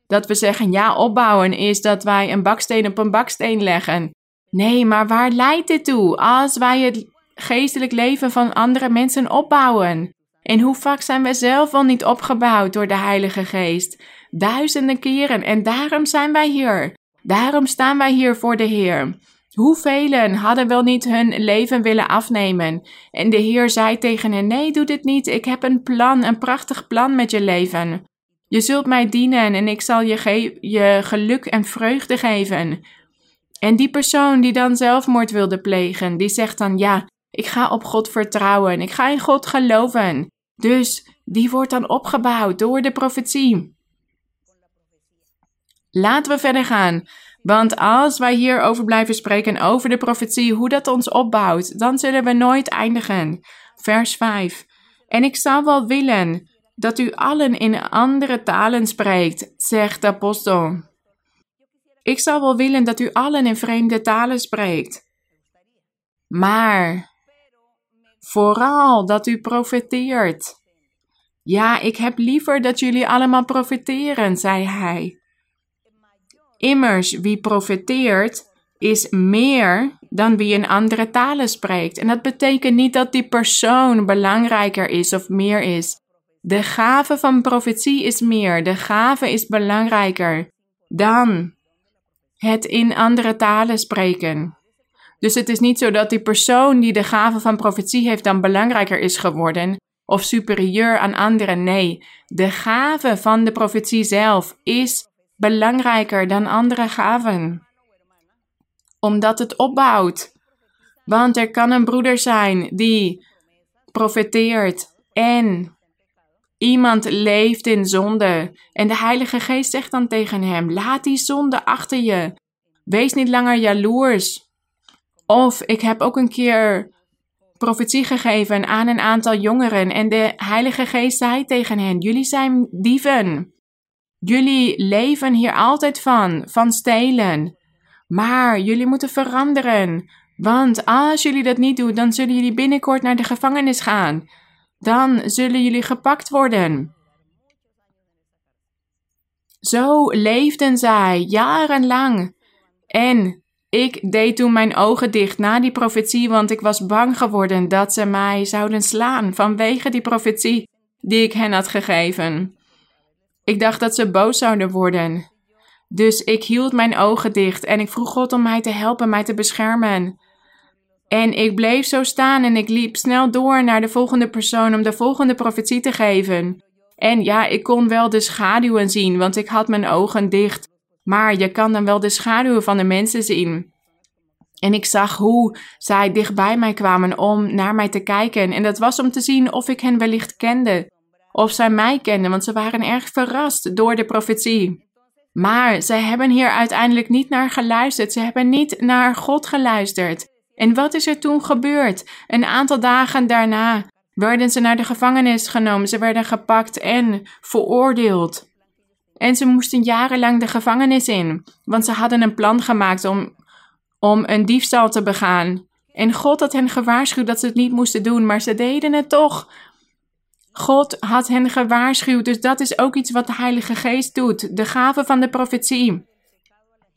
Dat we zeggen, ja, opbouwen is dat wij een baksteen op een baksteen leggen. Nee, maar waar leidt dit toe? Als wij het geestelijk leven van andere mensen opbouwen. En hoe vaak zijn wij zelf al niet opgebouwd door de Heilige Geest? Duizenden keren. En daarom zijn wij hier. Daarom staan wij hier voor de Heer. Hoeveel hadden wel niet hun leven willen afnemen? En de Heer zei tegen hen: Nee, doe dit niet. Ik heb een plan, een prachtig plan met je leven. Je zult mij dienen en ik zal je, je geluk en vreugde geven. En die persoon die dan zelfmoord wilde plegen, die zegt dan: Ja, ik ga op God vertrouwen, ik ga in God geloven. Dus die wordt dan opgebouwd door de profetie. Laten we verder gaan. Want als wij hierover blijven spreken, over de profetie, hoe dat ons opbouwt, dan zullen we nooit eindigen. Vers 5. En ik zou wel willen dat u allen in andere talen spreekt, zegt de apostel. Ik zou wel willen dat u allen in vreemde talen spreekt. Maar vooral dat u profeteert. Ja, ik heb liever dat jullie allemaal profeteren, zei hij. Immers, wie profeteert, is meer dan wie in andere talen spreekt. En dat betekent niet dat die persoon belangrijker is of meer is. De gave van profetie is meer, de gave is belangrijker dan het in andere talen spreken. Dus het is niet zo dat die persoon die de gave van profetie heeft dan belangrijker is geworden of superieur aan anderen. Nee, de gave van de profetie zelf is belangrijker dan andere gaven. Omdat het opbouwt. Want er kan een broeder zijn die profeteert en iemand leeft in zonde. En de Heilige Geest zegt dan tegen hem: Laat die zonde achter je. Wees niet langer jaloers. Of ik heb ook een keer profetie gegeven aan een aantal jongeren en de Heilige Geest zei tegen hen: Jullie zijn dieven. Jullie leven hier altijd van, van stelen. Maar jullie moeten veranderen. Want als jullie dat niet doen, dan zullen jullie binnenkort naar de gevangenis gaan. Dan zullen jullie gepakt worden. Zo leefden zij jarenlang. En ik deed toen mijn ogen dicht na die profetie, want ik was bang geworden dat ze mij zouden slaan vanwege die profetie die ik hen had gegeven. Ik dacht dat ze boos zouden worden. Dus ik hield mijn ogen dicht en ik vroeg God om mij te helpen, mij te beschermen. En ik bleef zo staan en ik liep snel door naar de volgende persoon om de volgende profetie te geven. En ja, ik kon wel de schaduwen zien, want ik had mijn ogen dicht. Maar je kan dan wel de schaduwen van de mensen zien. En ik zag hoe zij dichtbij mij kwamen om naar mij te kijken. En dat was om te zien of ik hen wellicht kende of zij mij kenden, want ze waren erg verrast door de profetie. Maar zij hebben hier uiteindelijk niet naar geluisterd. Ze hebben niet naar God geluisterd. En wat is er toen gebeurd? Een aantal dagen daarna werden ze naar de gevangenis genomen. Ze werden gepakt en veroordeeld. En ze moesten jarenlang de gevangenis in, want ze hadden een plan gemaakt om, om een diefstal te begaan. En God had hen gewaarschuwd dat ze het niet moesten doen, maar ze deden het toch. God had hen gewaarschuwd, dus dat is ook iets wat de Heilige Geest doet. De gave van de profetie.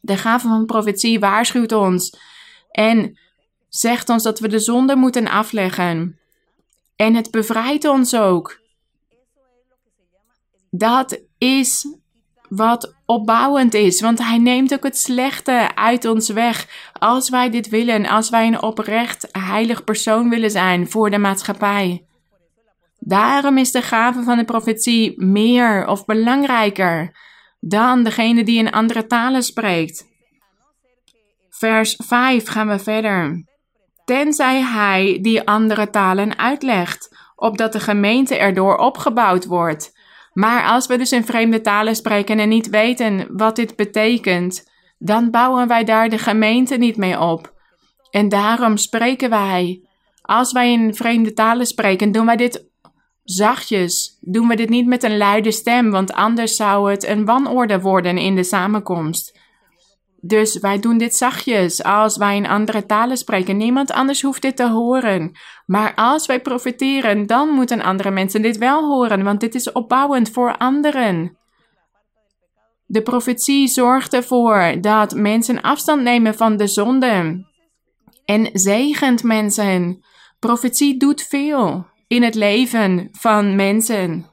De gave van de profetie waarschuwt ons en zegt ons dat we de zonde moeten afleggen. En het bevrijdt ons ook. Dat is wat opbouwend is, want Hij neemt ook het slechte uit ons weg. Als wij dit willen, als wij een oprecht heilig persoon willen zijn voor de maatschappij. Daarom is de gave van de profetie meer of belangrijker dan degene die in andere talen spreekt. Vers 5 gaan we verder. Tenzij hij die andere talen uitlegt, opdat de gemeente erdoor opgebouwd wordt. Maar als we dus in vreemde talen spreken en niet weten wat dit betekent, dan bouwen wij daar de gemeente niet mee op. En daarom spreken wij. Als wij in vreemde talen spreken, doen wij dit Zachtjes doen we dit niet met een luide stem, want anders zou het een wanorde worden in de samenkomst. Dus wij doen dit zachtjes als wij in andere talen spreken. Niemand anders hoeft dit te horen. Maar als wij profiteren, dan moeten andere mensen dit wel horen, want dit is opbouwend voor anderen. De profetie zorgt ervoor dat mensen afstand nemen van de zonde en zegent mensen Profetie doet veel in het leven van mensen.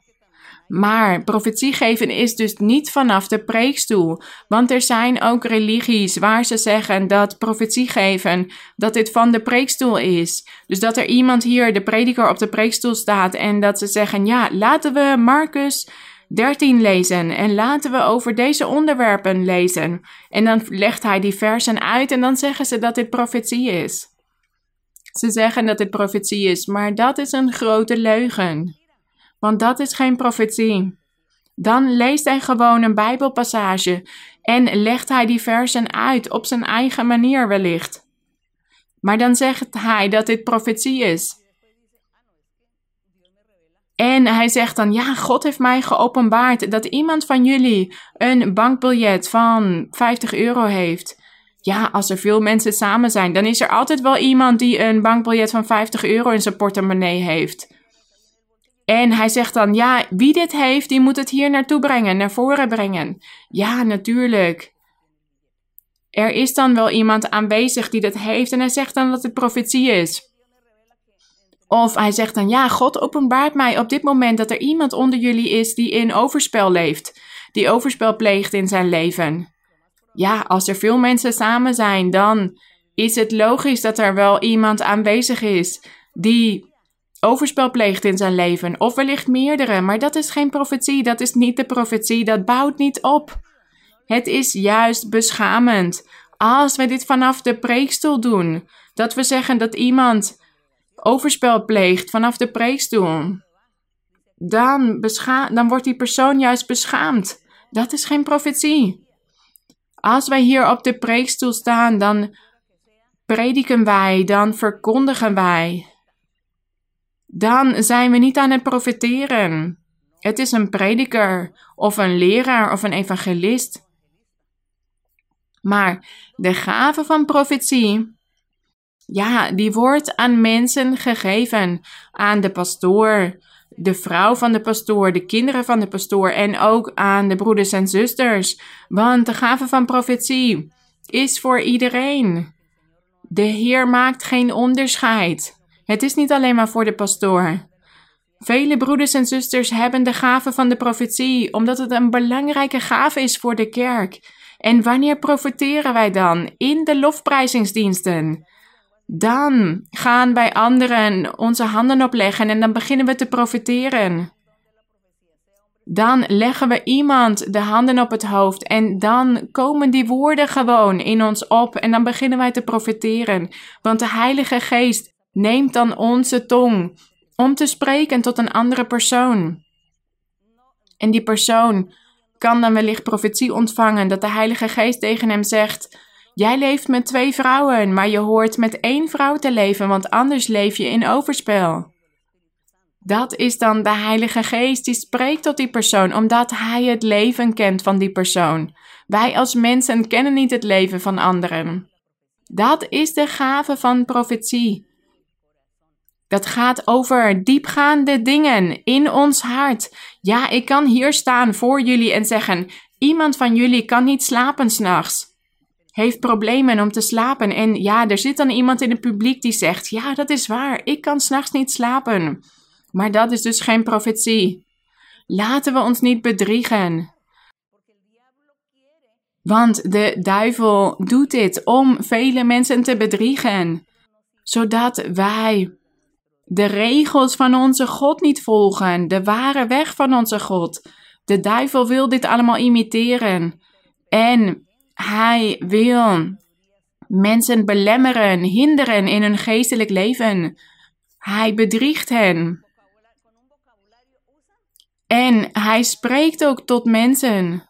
Maar profetie geven is dus niet vanaf de preekstoel. Want er zijn ook religies waar ze zeggen dat profetie geven, dat dit van de preekstoel is. Dus dat er iemand hier, de prediker, op de preekstoel staat en dat ze zeggen, ja, laten we Marcus 13 lezen en laten we over deze onderwerpen lezen. En dan legt hij die versen uit en dan zeggen ze dat dit profetie is. Ze zeggen dat dit profetie is, maar dat is een grote leugen want dat is geen profetie. Dan leest hij gewoon een Bijbelpassage en legt hij die versen uit op zijn eigen manier wellicht. Maar dan zegt hij dat dit profetie is. En hij zegt dan, ja, God heeft mij geopenbaard dat iemand van jullie een bankbiljet van 50 euro heeft. Ja, als er veel mensen samen zijn, dan is er altijd wel iemand die een bankbiljet van 50 euro in zijn portemonnee heeft. En hij zegt dan, ja, wie dit heeft, die moet het hier naartoe brengen, naar voren brengen. Ja, natuurlijk. Er is dan wel iemand aanwezig die dat heeft en hij zegt dan dat het profetie is. Of hij zegt dan, ja, God openbaart mij op dit moment dat er iemand onder jullie is die in overspel leeft, die overspel pleegt in zijn leven. Ja, als er veel mensen samen zijn, dan is het logisch dat er wel iemand aanwezig is die overspel pleegt in zijn leven, of wellicht meerdere, maar dat is geen profetie, dat is niet de profetie, dat bouwt niet op. Het is juist beschamend als wij dit vanaf de preekstoel doen, dat we zeggen dat iemand overspel pleegt vanaf de preekstoel. Dan, dan wordt die persoon juist beschaamd. Dat is geen profetie. Als wij hier op de preekstoel staan, dan prediken wij, dan verkondigen wij dan zijn we niet aan het profiteren. Het is een prediker of een leraar of een evangelist. Maar de gave van profetie, ja, die wordt aan mensen gegeven. Aan de pastoor, de vrouw van de pastoor, de kinderen van de pastoor en ook aan de broeders en zusters. Want de gave van profetie is voor iedereen. De Heer maakt geen onderscheid. Het is niet alleen maar voor de pastoor. Vele broeders en zusters hebben de gave van de profetie, omdat het een belangrijke gave is voor de kerk. En wanneer profiteren wij dan? In de lofprijzingsdiensten. Dan gaan wij anderen onze handen opleggen en dan beginnen we te profiteren. Dan leggen we iemand de handen op het hoofd en dan komen die woorden gewoon in ons op en dan beginnen wij te profiteren. Want de Heilige Geest Neemt dan onze tong om te spreken tot een andere persoon. En die persoon kan dan wellicht profetie ontvangen dat de Heilige Geest tegen hem zegt: Jij leeft met twee vrouwen, maar je hoort met één vrouw te leven, want anders leef je in overspel. Dat is dan de Heilige Geest die spreekt tot die persoon, omdat Hij het leven kent van die persoon. Wij als mensen kennen niet het leven van anderen. Dat is de gave van profetie. Dat gaat over diepgaande dingen in ons hart. Ja, ik kan hier staan voor jullie en zeggen: iemand van jullie kan niet slapen s'nachts. Heeft problemen om te slapen. En ja, er zit dan iemand in het publiek die zegt: Ja, dat is waar, ik kan s'nachts niet slapen. Maar dat is dus geen profetie. Laten we ons niet bedriegen. Want de duivel doet dit om vele mensen te bedriegen, zodat wij de regels van onze God niet volgen, de ware weg van onze God. De duivel wil dit allemaal imiteren. En hij wil mensen belemmeren, hinderen in hun geestelijk leven. Hij bedriegt hen. En hij spreekt ook tot mensen.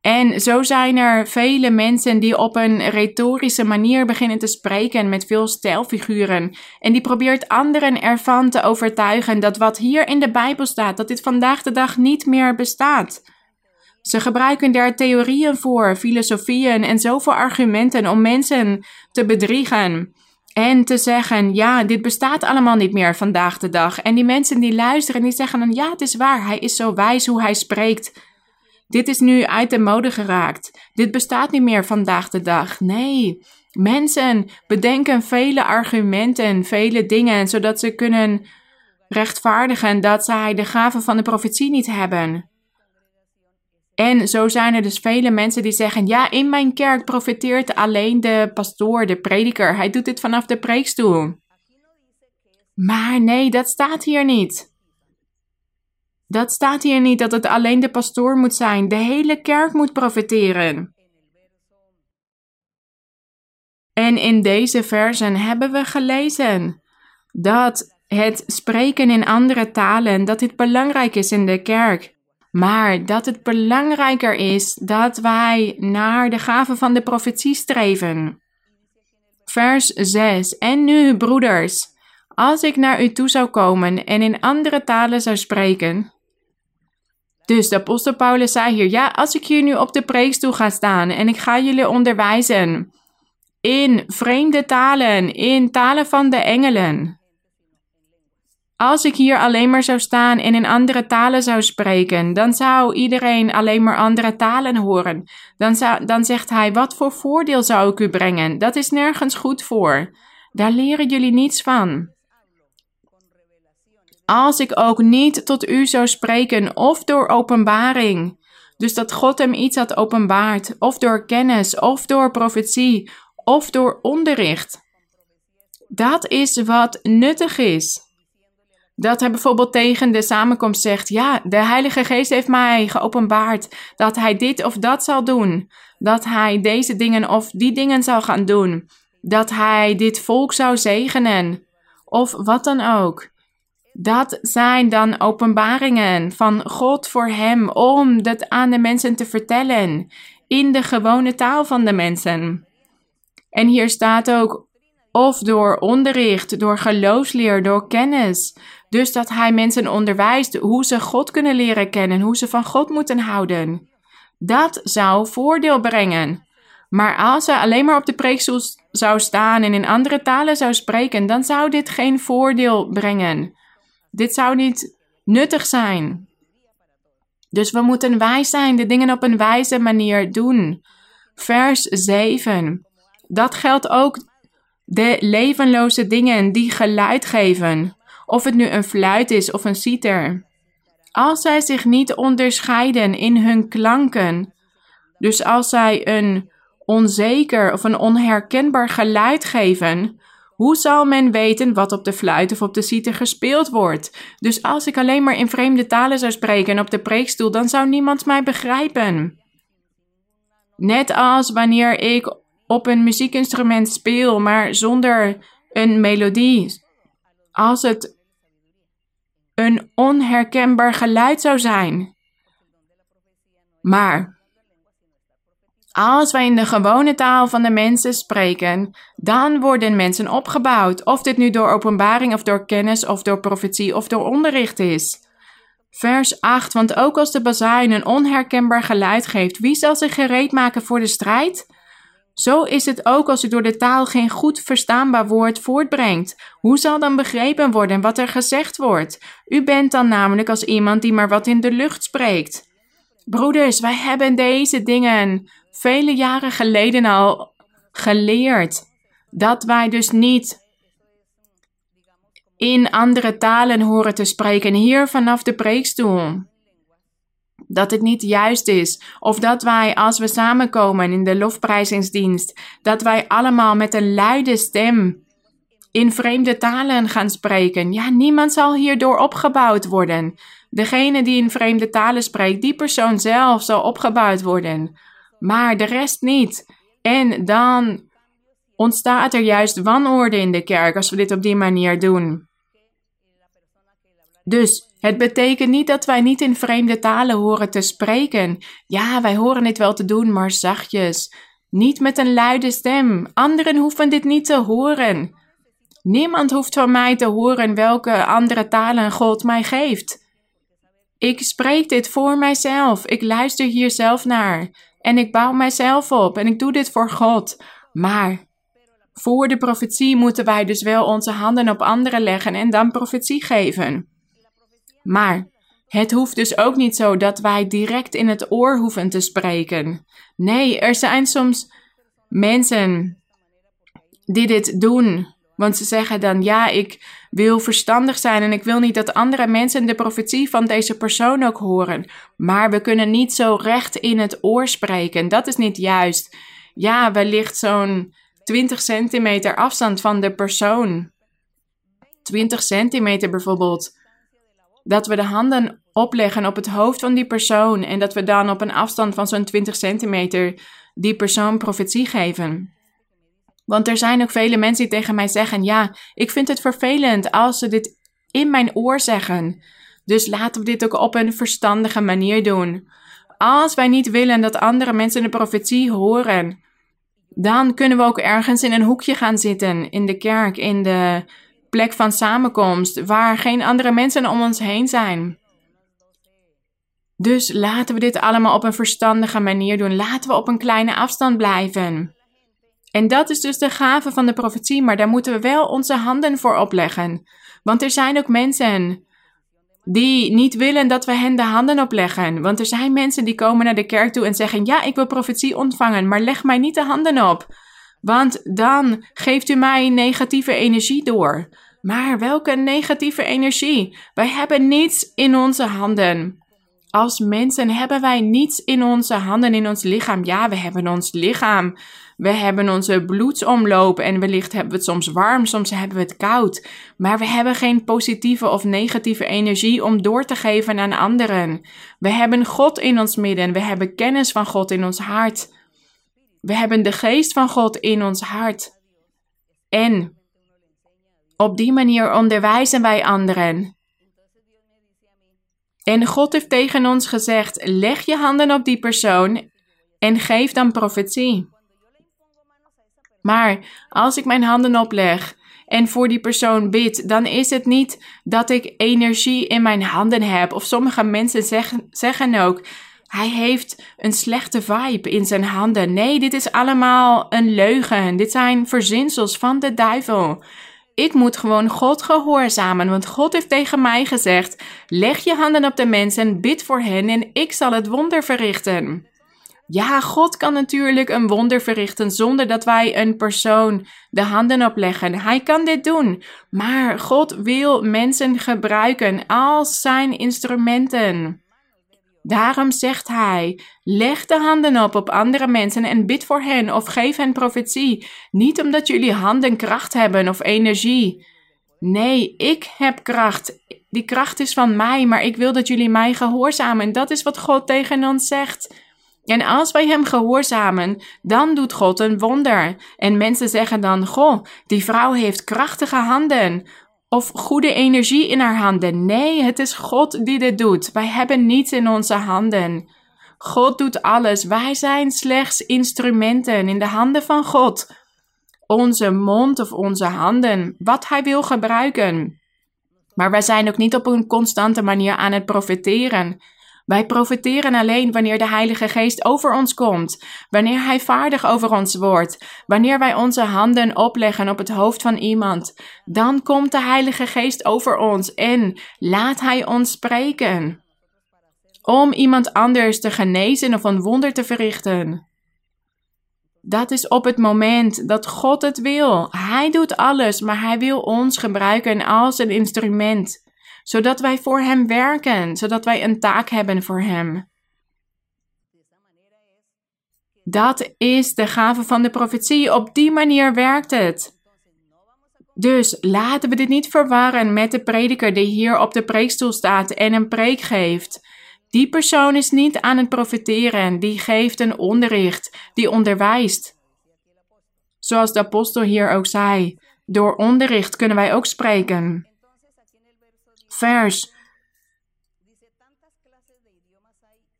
En zo zijn er vele mensen die op een retorische manier beginnen te spreken met veel stijlfiguren. En die probeert anderen ervan te overtuigen dat wat hier in de Bijbel staat, dat dit vandaag de dag niet meer bestaat. Ze gebruiken daar theorieën voor, filosofieën en zoveel argumenten om mensen te bedriegen. En te zeggen, ja, dit bestaat allemaal niet meer vandaag de dag. En die mensen die luisteren, die zeggen dan, ja, het is waar, hij is zo wijs hoe hij spreekt. Dit is nu uit de mode geraakt. Dit bestaat niet meer vandaag de dag. Nee, Mensen bedenken vele argumenten, vele dingen, zodat ze kunnen rechtvaardigen dat zij de gave van de profetie niet hebben. En zo zijn er dus vele mensen die zeggen: Ja, in mijn kerk profeteert alleen de pastoor, de prediker. Hij doet dit vanaf de preekstoel. Maar nee, dat staat hier niet. Dat staat hier niet dat het alleen de pastoor moet zijn. De hele kerk moet profeteren. En in deze versen hebben we gelezen dat het spreken in andere talen, dat dit belangrijk is in de kerk. Maar dat het belangrijker is dat wij naar de gave van de profetie streven. Vers 6. En nu, broeders, als ik naar u toe zou komen en in andere talen zou spreken. Dus de apostel Paulus zei hier: Ja, als ik hier nu op de preekstoel ga staan en ik ga jullie onderwijzen in vreemde talen, in talen van de engelen. Als ik hier alleen maar zou staan en in andere talen zou spreken, dan zou iedereen alleen maar andere talen horen. Dan, dan zegt hij: Wat voor voordeel zou ik u brengen? Dat is nergens goed voor. Daar leren jullie niets van. Als ik ook niet tot u zou spreken, of door openbaring, dus dat God hem iets had openbaard, of door kennis, of door profetie, of door onderricht. Dat is wat nuttig is. Dat hij bijvoorbeeld tegen de samenkomst zegt: Ja, de Heilige Geest heeft mij geopenbaard dat hij dit of dat zal doen. Dat hij deze dingen of die dingen zal gaan doen. Dat hij dit volk zou zegenen. Of wat dan ook. Dat zijn dan openbaringen van God voor hem om dat aan de mensen te vertellen. In de gewone taal van de mensen. En hier staat ook of door onderricht, door geloofsleer, door kennis. Dus dat hij mensen onderwijst hoe ze God kunnen leren kennen, hoe ze van God moeten houden. Dat zou voordeel brengen. Maar als hij alleen maar op de preekstoel zou staan en in andere talen zou spreken, dan zou dit geen voordeel brengen. Dit zou niet nuttig zijn. Dus we moeten wijs zijn, de dingen op een wijze manier doen. Vers 7. Dat geldt ook de levenloze dingen die geluid geven, of het nu een fluit is of een citer. Als zij zich niet onderscheiden in hun klanken, dus als zij een onzeker of een onherkenbaar geluid geven, hoe zal men weten wat op de fluit of op de citer gespeeld wordt? Dus als ik alleen maar in vreemde talen zou spreken op de preekstoel, dan zou niemand mij begrijpen. Net als wanneer ik op een muziekinstrument speel, maar zonder een melodie. Als het een onherkenbaar geluid zou zijn. Maar als wij in de gewone taal van de mensen spreken, dan worden mensen opgebouwd. Of dit nu door openbaring of door kennis of door profetie of door onderricht is. Vers 8, want ook als de bazuin een onherkenbaar geluid geeft, wie zal zich gereed maken voor de strijd? Zo is het ook als u door de taal geen goed verstaanbaar woord voortbrengt. Hoe zal dan begrepen worden wat er gezegd wordt? U bent dan namelijk als iemand die maar wat in de lucht spreekt. Broeders, wij hebben deze dingen vele jaren geleden al geleerd. Dat wij dus niet in andere talen horen te spreken hier vanaf de preekstoel dat het niet juist is. Of dat wij, als we samenkomen in de lofprijzingsdienst, dat wij allemaal met een luide stem in vreemde talen gaan spreken. Ja, niemand zal hierdoor opgebouwd worden. Degene die in vreemde talen spreekt, die persoon zelf zal opgebouwd worden. Maar de rest niet. En dan ontstaat er juist wanorde in de kerk als we dit op die manier doen. Dus het betekent niet dat wij niet in vreemde talen horen te spreken. Ja, wij horen dit wel te doen, maar zachtjes. Niet met een luide stem. Anderen hoeven dit niet te horen. Niemand hoeft van mij te horen welke andere talen God mij geeft. Ik spreek dit voor mijzelf. Ik luister hier zelf naar. En ik bouw mijzelf op. En ik doe dit voor God. Maar voor de profetie moeten wij dus wel onze handen op anderen leggen en dan profetie geven. Maar het hoeft dus ook niet zo dat wij direct in het oor hoeven te spreken. Nee, er zijn soms mensen die dit doen. Want ze zeggen dan, ja, ik wil verstandig zijn en ik wil niet dat andere mensen de profetie van deze persoon ook horen. Maar we kunnen niet zo recht in het oor spreken. Dat is niet juist. Ja, wellicht zo'n 20 centimeter afstand van de persoon. 20 centimeter bijvoorbeeld. Dat we de handen opleggen op het hoofd van die persoon en dat we dan op een afstand van zo'n 20 centimeter die persoon profetie geven. Want er zijn ook vele mensen die tegen mij zeggen: Ja, ik vind het vervelend als ze dit in mijn oor zeggen. Dus laten we dit ook op een verstandige manier doen. Als wij niet willen dat andere mensen de profetie horen, dan kunnen we ook ergens in een hoekje gaan zitten, in de kerk, in de plek van samenkomst, waar geen andere mensen om ons heen zijn. Dus laten we dit allemaal op een verstandige manier doen. Laten we op een kleine afstand blijven. En dat is dus de gave van de profetie, maar daar moeten we wel onze handen voor opleggen. Want er zijn ook mensen die niet willen dat we hen de handen opleggen. Want er zijn mensen die komen naar de kerk toe en zeggen: Ja, ik wil profetie ontvangen, maar leg mij niet de handen op. Want dan geeft u mij negatieve energie door. Maar welke negatieve energie? Wij hebben niets in onze handen. Als mensen hebben wij niets in onze handen, in ons lichaam. Ja, we hebben ons lichaam. We hebben onze bloedsomloop en wellicht hebben we het soms warm, soms hebben we het koud. Maar we hebben geen positieve of negatieve energie om door te geven aan anderen. We hebben God in ons midden. We hebben kennis van God in ons hart. We hebben de geest van God in ons hart. En op die manier onderwijzen wij anderen. En God heeft tegen ons gezegd: leg je handen op die persoon en geef dan profetie. Maar als ik mijn handen opleg en voor die persoon bid, dan is het niet dat ik energie in mijn handen heb. Of sommige mensen zeggen, zeggen ook: hij heeft een slechte vibe in zijn handen. Nee, dit is allemaal een leugen. Dit zijn verzinsels van de duivel. Ik moet gewoon God gehoorzamen, want God heeft tegen mij gezegd: leg je handen op de mensen, bid voor hen en ik zal het wonder verrichten. Ja, God kan natuurlijk een wonder verrichten zonder dat wij een persoon de handen opleggen. Hij kan dit doen. Maar God wil mensen gebruiken als zijn instrumenten. Daarom zegt hij: leg de handen op op andere mensen en bid voor hen of geef hen profetie. Niet omdat jullie handen kracht hebben of energie. Nee, ik heb kracht. Die kracht is van mij, maar ik wil dat jullie mij gehoorzamen. Dat is wat God tegen ons zegt. En als wij Hem gehoorzamen, dan doet God een wonder. En mensen zeggen dan: Goh, die vrouw heeft krachtige handen. Of goede energie in haar handen. Nee, het is God die dit doet. Wij hebben niets in onze handen. God doet alles. Wij zijn slechts instrumenten in de handen van God. Onze mond of onze handen, wat Hij wil gebruiken. Maar wij zijn ook niet op een constante manier aan het profiteren. Wij profiteren alleen wanneer de Heilige Geest over ons komt, wanneer Hij vaardig over ons wordt, wanneer wij onze handen opleggen op het hoofd van iemand. Dan komt de Heilige Geest over ons en laat Hij ons spreken. Om iemand anders te genezen of een wonder te verrichten. Dat is op het moment dat God het wil. Hij doet alles, maar Hij wil ons gebruiken als een instrument zodat wij voor Hem werken, zodat wij een taak hebben voor Hem. Dat is de gave van de profetie. Op die manier werkt het. Dus laten we dit niet verwarren met de prediker die hier op de preekstoel staat en een preek geeft. Die persoon is niet aan het profeteren, die geeft een onderricht, die onderwijst. Zoals de apostel hier ook zei, door onderricht kunnen wij ook spreken vers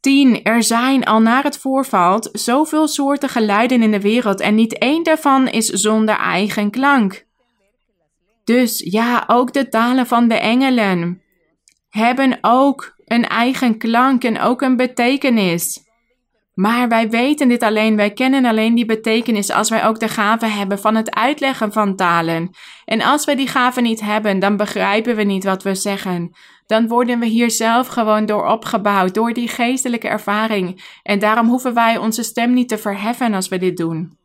10. Er zijn al naar het voorvalt zoveel soorten geluiden in de wereld en niet één daarvan is zonder eigen klank. Dus ja, ook de talen van de engelen hebben ook een eigen klank en ook een betekenis. Maar wij weten dit alleen, wij kennen alleen die betekenis als wij ook de gave hebben van het uitleggen van talen. En als we die gave niet hebben, dan begrijpen we niet wat we zeggen. Dan worden we hier zelf gewoon door opgebouwd, door die geestelijke ervaring. En daarom hoeven wij onze stem niet te verheffen als we dit doen.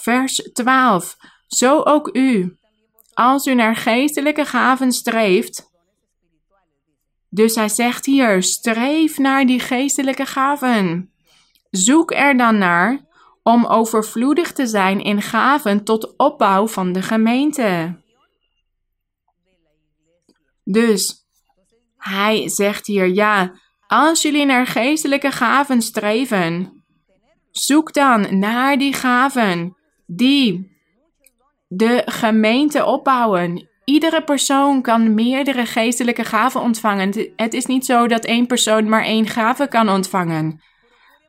Vers 12. Zo ook u. Als u naar geestelijke gaven streeft. Dus hij zegt hier: streef naar die geestelijke gaven. Zoek er dan naar om overvloedig te zijn in gaven tot opbouw van de gemeente. Dus hij zegt hier: ja, als jullie naar geestelijke gaven streven, zoek dan naar die gaven die de gemeente opbouwen. Iedere persoon kan meerdere geestelijke gaven ontvangen. Het is niet zo dat één persoon maar één gave kan ontvangen.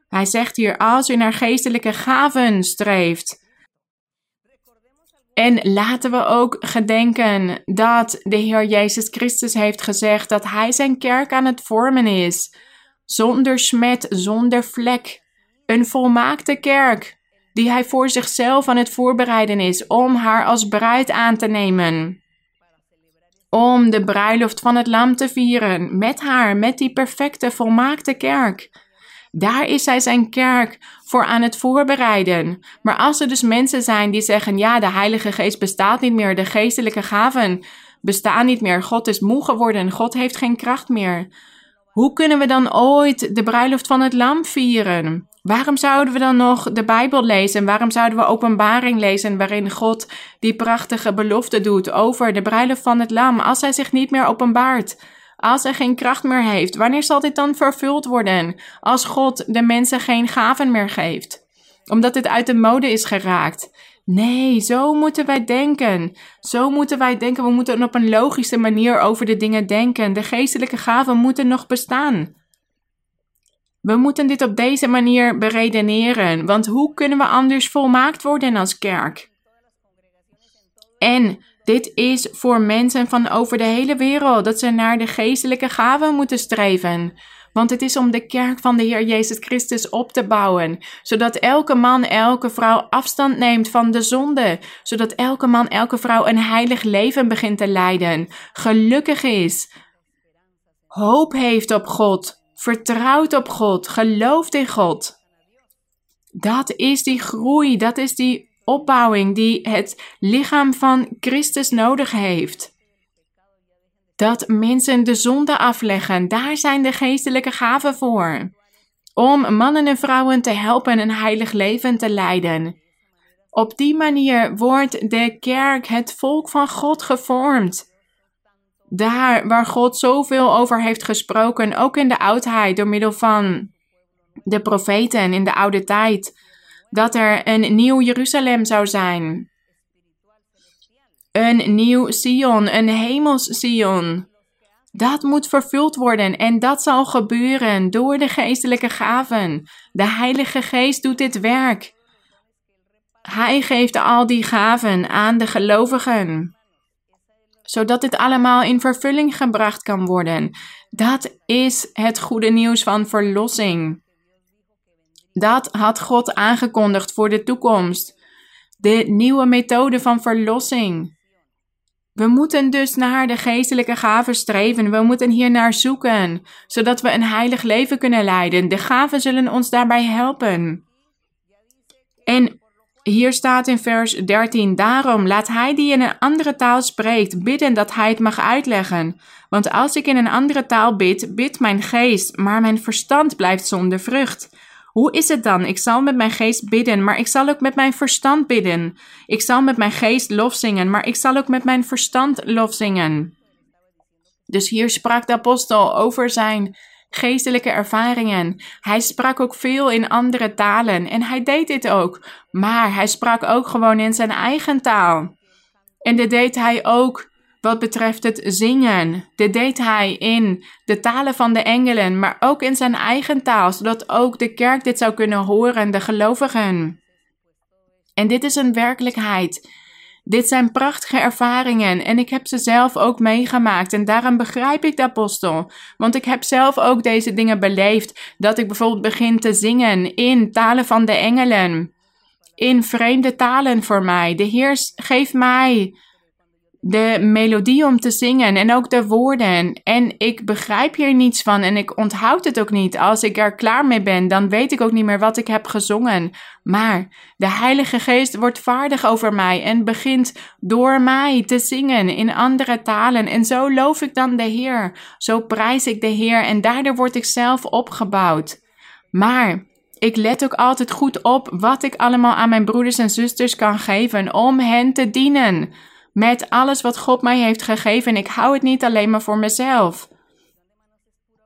Hij zegt hier: als u naar geestelijke gaven streeft. En laten we ook gedenken dat de Heer Jezus Christus heeft gezegd dat Hij zijn kerk aan het vormen is. Zonder smet, zonder vlek. Een volmaakte kerk die Hij voor zichzelf aan het voorbereiden is om haar als bruid aan te nemen. Om de bruiloft van het Lam te vieren met haar, met die perfecte, volmaakte kerk. Daar is hij zijn kerk voor aan het voorbereiden. Maar als er dus mensen zijn die zeggen: ja, de Heilige Geest bestaat niet meer, de geestelijke gaven bestaan niet meer, God is moe geworden, God heeft geen kracht meer. Hoe kunnen we dan ooit de bruiloft van het Lam vieren? Waarom zouden we dan nog de Bijbel lezen? Waarom zouden we openbaring lezen waarin God die prachtige belofte doet over de bruiloft van het Lam als hij zich niet meer openbaart? Als hij geen kracht meer heeft, wanneer zal dit dan vervuld worden? Als God de mensen geen gaven meer geeft? Omdat dit uit de mode is geraakt. Nee, zo moeten wij denken. Zo moeten wij denken. We moeten op een logische manier over de dingen denken. De geestelijke gaven moeten nog bestaan. We moeten dit op deze manier beredeneren, want hoe kunnen we anders volmaakt worden als kerk? En dit is voor mensen van over de hele wereld dat ze naar de geestelijke gaven moeten streven. Want het is om de kerk van de Heer Jezus Christus op te bouwen, zodat elke man, elke vrouw afstand neemt van de zonde, zodat elke man, elke vrouw een heilig leven begint te leiden, gelukkig is, hoop heeft op God, vertrouwt op God, gelooft in God. Dat is die groei, dat is die opbouwing die het lichaam van Christus nodig heeft. Dat mensen de zonde afleggen, daar zijn de geestelijke gaven voor. Om mannen en vrouwen te helpen een heilig leven te leiden. Op die manier wordt de kerk, het volk van God, gevormd. Daar waar God zoveel over heeft gesproken, ook in de oudheid, door middel van de profeten in de oude tijd dat er een nieuw Jeruzalem zou zijn. Een nieuw Sion, een hemels Sion. Dat moet vervuld worden en dat zal gebeuren door de geestelijke gaven. De Heilige Geest doet dit werk. Hij geeft al die gaven aan de gelovigen, zodat dit allemaal in vervulling gebracht kan worden. Dat is het goede nieuws van verlossing. Dat had God aangekondigd voor de toekomst. De nieuwe methode van verlossing. We moeten dus naar de geestelijke gaven streven. We moeten hier naar zoeken, zodat we een heilig leven kunnen leiden. De gaven zullen ons daarbij helpen. En hier staat in vers 13: Daarom laat hij die in een andere taal spreekt bidden dat hij het mag uitleggen. Want als ik in een andere taal bid, bidt mijn geest, maar mijn verstand blijft zonder vrucht. Hoe is het dan? Ik zal met mijn geest bidden, maar ik zal ook met mijn verstand bidden. Ik zal met mijn geest lof zingen, maar ik zal ook met mijn verstand lof zingen. Dus hier sprak de apostel over zijn geestelijke ervaringen. Hij sprak ook veel in andere talen en hij deed dit ook. Maar hij sprak ook gewoon in zijn eigen taal. En dit deed hij ook wat betreft het zingen. Dit deed hij in de talen van de engelen, maar ook in zijn eigen taal, zodat ook de kerk dit zou kunnen horen, de gelovigen. En dit is een werkelijkheid. Dit zijn prachtige ervaringen en ik heb ze zelf ook meegemaakt en daarom begrijp ik de apostel. Want ik heb zelf ook deze dingen beleefd, dat ik bijvoorbeeld begin te zingen in talen van de engelen, in vreemde talen voor mij. De Heer geeft mij de melodie om te zingen en ook de woorden. En ik begrijp hier niets van en ik onthoud het ook niet. Als ik er klaar mee ben, dan weet ik ook niet meer wat ik heb gezongen. Maar de Heilige Geest wordt vaardig over mij en begint door mij te zingen in andere talen. En zo loof ik dan de Heer. Zo prijs ik de Heer en daardoor word ik zelf opgebouwd. Maar ik let ook altijd goed op wat ik allemaal aan mijn broeders en zusters kan geven om hen te dienen met alles wat God mij heeft gegeven. En ik hou het niet alleen maar voor mezelf.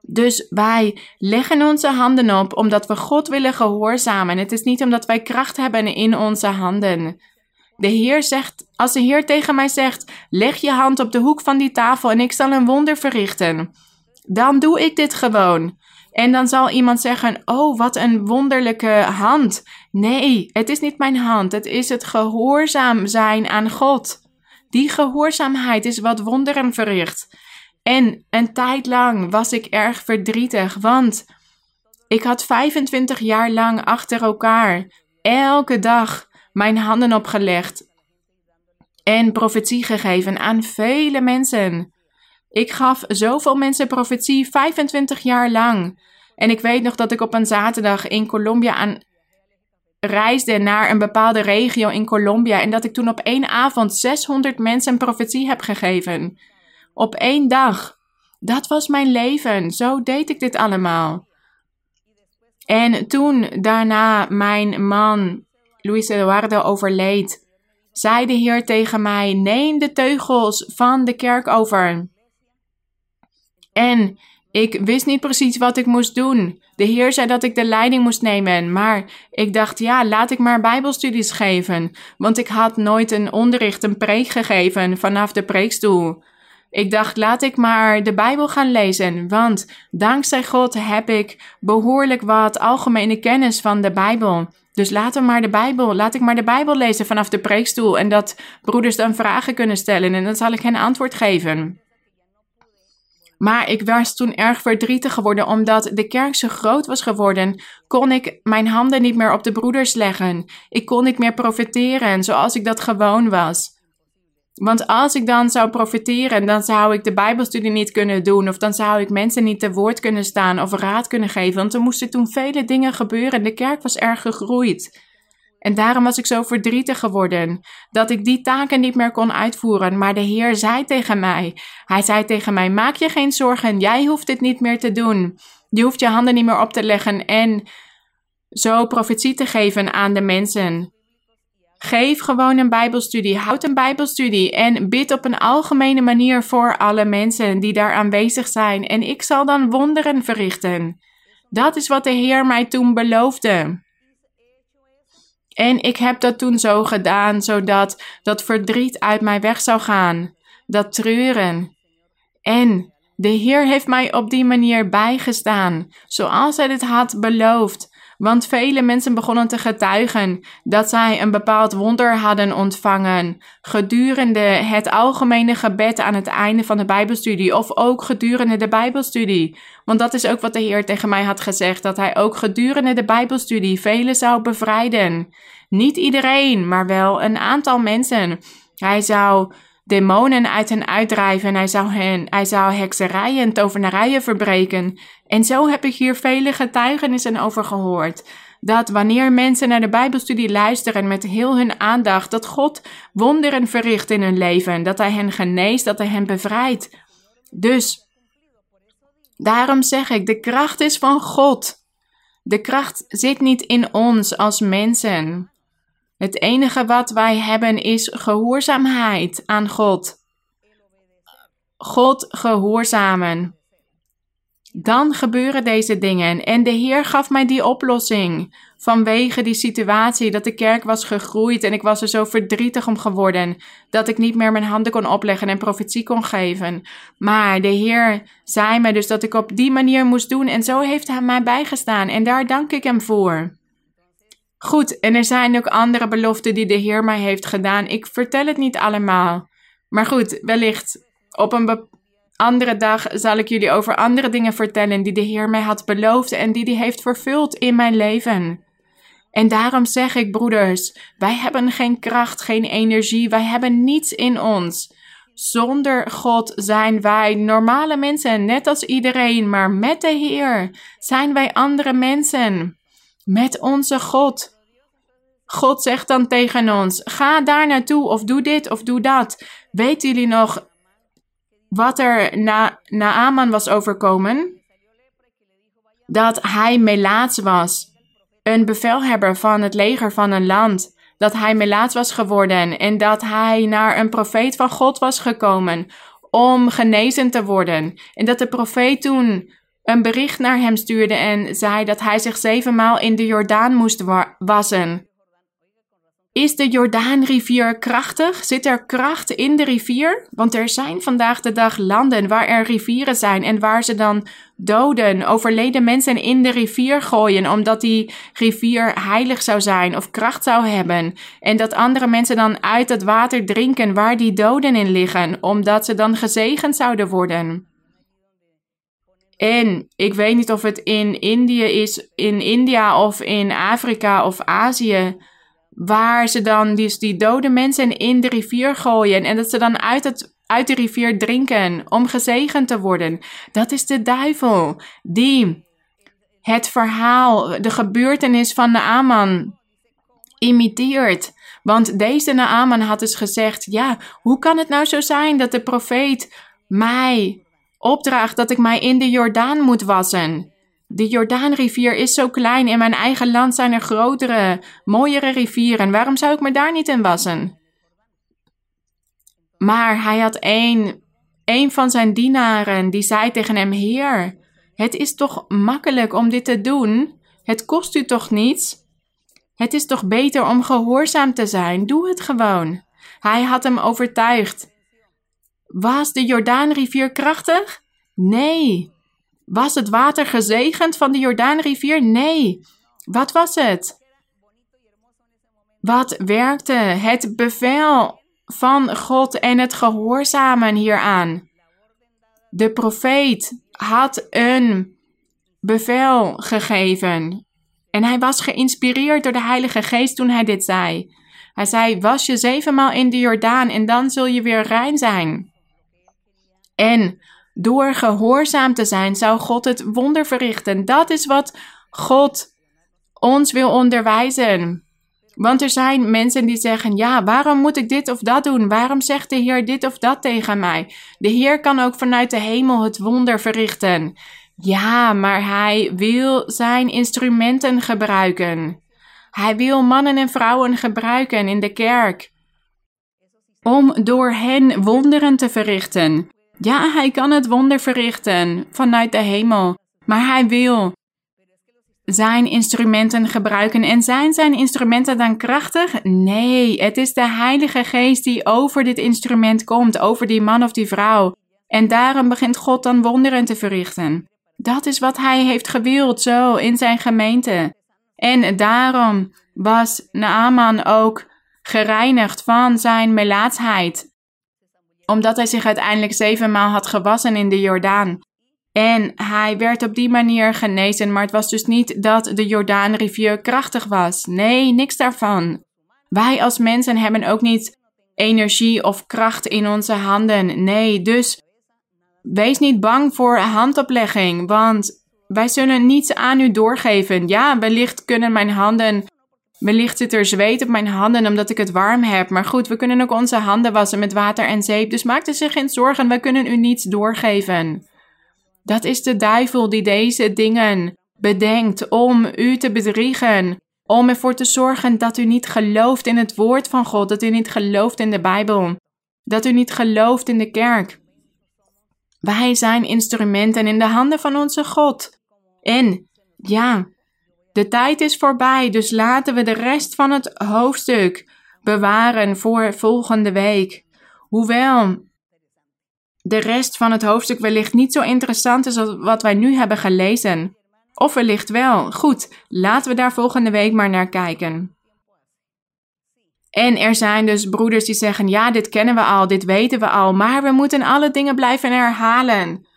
Dus wij leggen onze handen op omdat we God willen gehoorzamen. Het is niet omdat wij kracht hebben in onze handen. De Heer zegt, als de Heer tegen mij zegt: leg je hand op de hoek van die tafel en ik zal een wonder verrichten, dan doe ik dit gewoon. En dan zal iemand zeggen: Oh, wat een wonderlijke hand. Nee, het is niet mijn hand. Het is het gehoorzaam zijn aan God. Die gehoorzaamheid is wat wonderen verricht. En een tijd lang was ik erg verdrietig, want ik had 25 jaar lang achter elkaar elke dag mijn handen opgelegd en profetie gegeven aan vele mensen. Ik gaf zoveel mensen profetie 25 jaar lang. En ik weet nog dat ik op een zaterdag in Colombia aan reisde naar een bepaalde regio in Colombia en dat ik toen op één avond 600 mensen een profetie heb gegeven. Op één dag. Dat was mijn leven. Zo deed ik dit allemaal. En toen daarna mijn man Luis Eduardo overleed, zei de Heer tegen mij: Neem de teugels van de kerk over. En ik wist niet precies wat ik moest doen. De Heer zei dat ik de leiding moest nemen, maar ik dacht, ja, laat ik maar Bijbelstudies geven. Want ik had nooit een onderricht, een preek gegeven vanaf de preekstoel. Ik dacht, laat ik maar de Bijbel gaan lezen, want dankzij God heb ik behoorlijk wat algemene kennis van de Bijbel. Dus laten we maar de Bijbel, laat ik maar de Bijbel lezen vanaf de preekstoel en dat broeders dan vragen kunnen stellen en dan zal ik hen antwoord geven. Maar ik was toen erg verdrietig geworden omdat de kerk zo groot was geworden. Kon ik mijn handen niet meer op de broeders leggen. Ik kon niet meer profiteren zoals ik dat gewoon was. Want als ik dan zou profiteren, dan zou ik de Bijbelstudie niet kunnen doen. Of dan zou ik mensen niet te woord kunnen staan of raad kunnen geven. Want er moesten toen vele dingen gebeuren. De kerk was erg gegroeid. En daarom was ik zo verdrietig geworden dat ik die taken niet meer kon uitvoeren. Maar de Heer zei tegen mij: Hij zei tegen mij: Maak je geen zorgen, jij hoeft dit niet meer te doen. Je hoeft je handen niet meer op te leggen en zo profetie te geven aan de mensen. Geef gewoon een Bijbelstudie, houd een Bijbelstudie en bid op een algemene manier voor alle mensen die daar aanwezig zijn. En ik zal dan wonderen verrichten. Dat is wat de Heer mij toen beloofde. En ik heb dat toen zo gedaan, zodat dat verdriet uit mij weg zou gaan, dat treuren. En de Heer heeft mij op die manier bijgestaan, zoals Hij het had beloofd. Want vele mensen begonnen te getuigen dat zij een bepaald wonder hadden ontvangen gedurende het algemene gebed aan het einde van de Bijbelstudie of ook gedurende de Bijbelstudie. Want dat is ook wat de Heer tegen mij had gezegd, dat Hij ook gedurende de Bijbelstudie velen zou bevrijden. Niet iedereen, maar wel een aantal mensen. Hij zou demonen uit hen uitdrijven. Hij zou, hen, hij zou hekserijen en tovenarijen verbreken. En zo heb ik hier vele getuigenissen over gehoord. Dat wanneer mensen naar de Bijbelstudie luisteren met heel hun aandacht, dat God wonderen verricht in hun leven. Dat Hij hen geneest, dat Hij hen bevrijdt. Dus, daarom zeg ik, de kracht is van God. De kracht zit niet in ons als mensen. Het enige wat wij hebben is gehoorzaamheid aan God. God gehoorzamen. Dan gebeuren deze dingen. En de Heer gaf mij die oplossing. Vanwege die situatie dat de kerk was gegroeid en ik was er zo verdrietig om geworden dat ik niet meer mijn handen kon opleggen en profetie kon geven. Maar de Heer zei me dus dat ik op die manier moest doen en zo heeft Hij mij bijgestaan en daar dank ik Hem voor. Goed, en er zijn ook andere beloften die de Heer mij heeft gedaan. Ik vertel het niet allemaal. Maar goed, wellicht op een andere dag zal ik jullie over andere dingen vertellen die de Heer mij had beloofd en die hij heeft vervuld in mijn leven. En daarom zeg ik, broeders, wij hebben geen kracht, geen energie, wij hebben niets in ons. Zonder God zijn wij normale mensen, net als iedereen, maar met de Heer zijn wij andere mensen. Met onze God. God zegt dan tegen ons: ga daar naartoe of doe dit of doe dat. Weten jullie nog wat er na, na Aman was overkomen? Dat hij melaats was, een bevelhebber van het leger van een land dat hij melaats was geworden en dat hij naar een profeet van God was gekomen om genezen te worden. En dat de profeet toen een bericht naar hem stuurde en zei dat hij zich zevenmaal in de Jordaan moest wassen. Is de Jordaanrivier krachtig? Zit er kracht in de rivier? Want er zijn vandaag de dag landen waar er rivieren zijn en waar ze dan doden, overleden mensen in de rivier gooien omdat die rivier heilig zou zijn of kracht zou hebben. En dat andere mensen dan uit het water drinken waar die doden in liggen, omdat ze dan gezegend zouden worden. En ik weet niet of het in Indië is, in India of in Afrika of Azië waar ze dan dus die dode mensen in de rivier gooien en dat ze dan uit, het, uit de rivier drinken om gezegend te worden. Dat is de duivel die het verhaal, de gebeurtenis van Naaman imiteert. Want deze Naaman had dus gezegd: Ja, hoe kan het nou zo zijn dat de profeet mij opdraagt dat ik mij in de Jordaan moet wassen? De Jordaanrivier is zo klein. In mijn eigen land zijn er grotere, mooiere rivieren. Waarom zou ik me daar niet in wassen? Maar hij had één, één van zijn dienaren die zei tegen hem: Heer, het is toch makkelijk om dit te doen? Het kost u toch niets? Het is toch beter om gehoorzaam te zijn? Doe het gewoon. Hij had hem overtuigd. Was de Jordaanrivier krachtig? Nee. Was het water gezegend van de Jordaanrivier? Nee. Wat was het? Wat werkte het bevel van God en het gehoorzamen hieraan? De profeet had een bevel gegeven. En hij was geïnspireerd door de Heilige Geest toen hij dit zei. Hij zei: Was je zevenmaal in de Jordaan en dan zul je weer rein zijn. En door gehoorzaam te zijn, zou God het wonder verrichten. Dat is wat God ons wil onderwijzen. Want er zijn mensen die zeggen: Ja, waarom moet ik dit of dat doen? Waarom zegt de Heer dit of dat tegen mij? De Heer kan ook vanuit de hemel het wonder verrichten. Ja, maar Hij wil zijn instrumenten gebruiken. Hij wil mannen en vrouwen gebruiken in de kerk. Om door hen wonderen te verrichten. Ja, hij kan het wonder verrichten vanuit de hemel, maar hij wil zijn instrumenten gebruiken. En zijn zijn instrumenten dan krachtig? Nee, het is de Heilige Geest die over dit instrument komt, over die man of die vrouw. En daarom begint God dan wonderen te verrichten. Dat is wat hij heeft gewild, zo in zijn gemeente. En daarom was Naaman ook gereinigd van zijn melaatsheid omdat hij zich uiteindelijk zevenmaal had gewassen in de Jordaan. En hij werd op die manier genezen, maar het was dus niet dat de Jordaanrivier krachtig was. Nee, niks daarvan. Wij als mensen hebben ook niet energie of kracht in onze handen. Nee, dus wees niet bang voor handoplegging, want wij zullen niets aan u doorgeven. Ja, wellicht kunnen mijn handen Wellicht zit er zweet op mijn handen omdat ik het warm heb. Maar goed, we kunnen ook onze handen wassen met water en zeep. Dus maak er zich geen zorgen, wij kunnen u niets doorgeven. Dat is de duivel die deze dingen bedenkt om u te bedriegen. Om ervoor te zorgen dat u niet gelooft in het woord van God. Dat u niet gelooft in de Bijbel. Dat u niet gelooft in de kerk. Wij zijn instrumenten in de handen van onze God. En ja, de tijd is voorbij, dus laten we de rest van het hoofdstuk bewaren voor volgende week. Hoewel de rest van het hoofdstuk wellicht niet zo interessant is als wat wij nu hebben gelezen. Of wellicht wel. Goed, laten we daar volgende week maar naar kijken. En er zijn dus broeders die zeggen: Ja, dit kennen we al, dit weten we al, maar we moeten alle dingen blijven herhalen.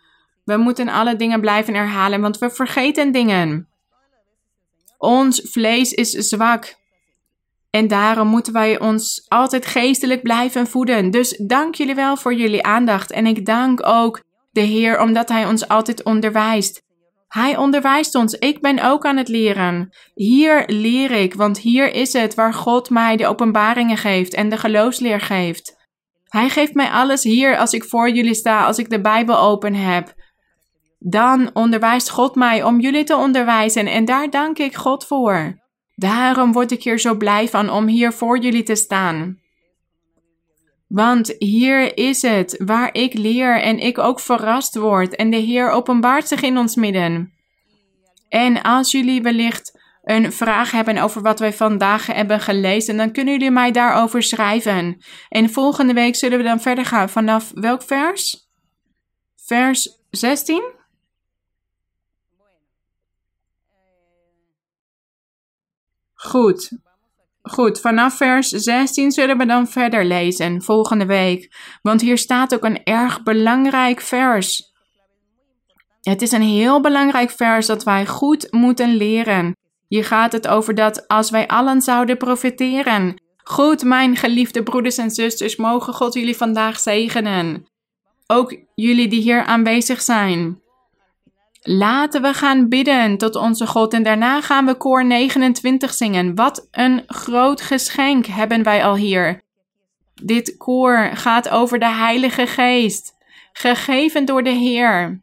We moeten alle dingen blijven herhalen, want we vergeten dingen. Ons vlees is zwak. En daarom moeten wij ons altijd geestelijk blijven voeden. Dus dank jullie wel voor jullie aandacht. En ik dank ook de Heer omdat Hij ons altijd onderwijst. Hij onderwijst ons. Ik ben ook aan het leren. Hier leer ik, want hier is het waar God mij de openbaringen geeft en de geloofsleer geeft. Hij geeft mij alles hier als ik voor jullie sta, als ik de Bijbel open heb. Dan onderwijst God mij om jullie te onderwijzen en daar dank ik God voor. Daarom word ik hier zo blij van om hier voor jullie te staan. Want hier is het waar ik leer en ik ook verrast word en de Heer openbaart zich in ons midden. En als jullie wellicht een vraag hebben over wat wij vandaag hebben gelezen, dan kunnen jullie mij daarover schrijven. En volgende week zullen we dan verder gaan vanaf welk vers? Vers 16? Goed. Goed, vanaf vers 16 zullen we dan verder lezen volgende week. Want hier staat ook een erg belangrijk vers. Het is een heel belangrijk vers dat wij goed moeten leren. Hier gaat het over dat als wij allen zouden profiteren. Goed, mijn geliefde broeders en zusters, mogen God jullie vandaag zegenen. Ook jullie die hier aanwezig zijn. Laten we gaan bidden tot onze God en daarna gaan we koor 29 zingen. Wat een groot geschenk hebben wij al hier. Dit koor gaat over de Heilige Geest, gegeven door de Heer.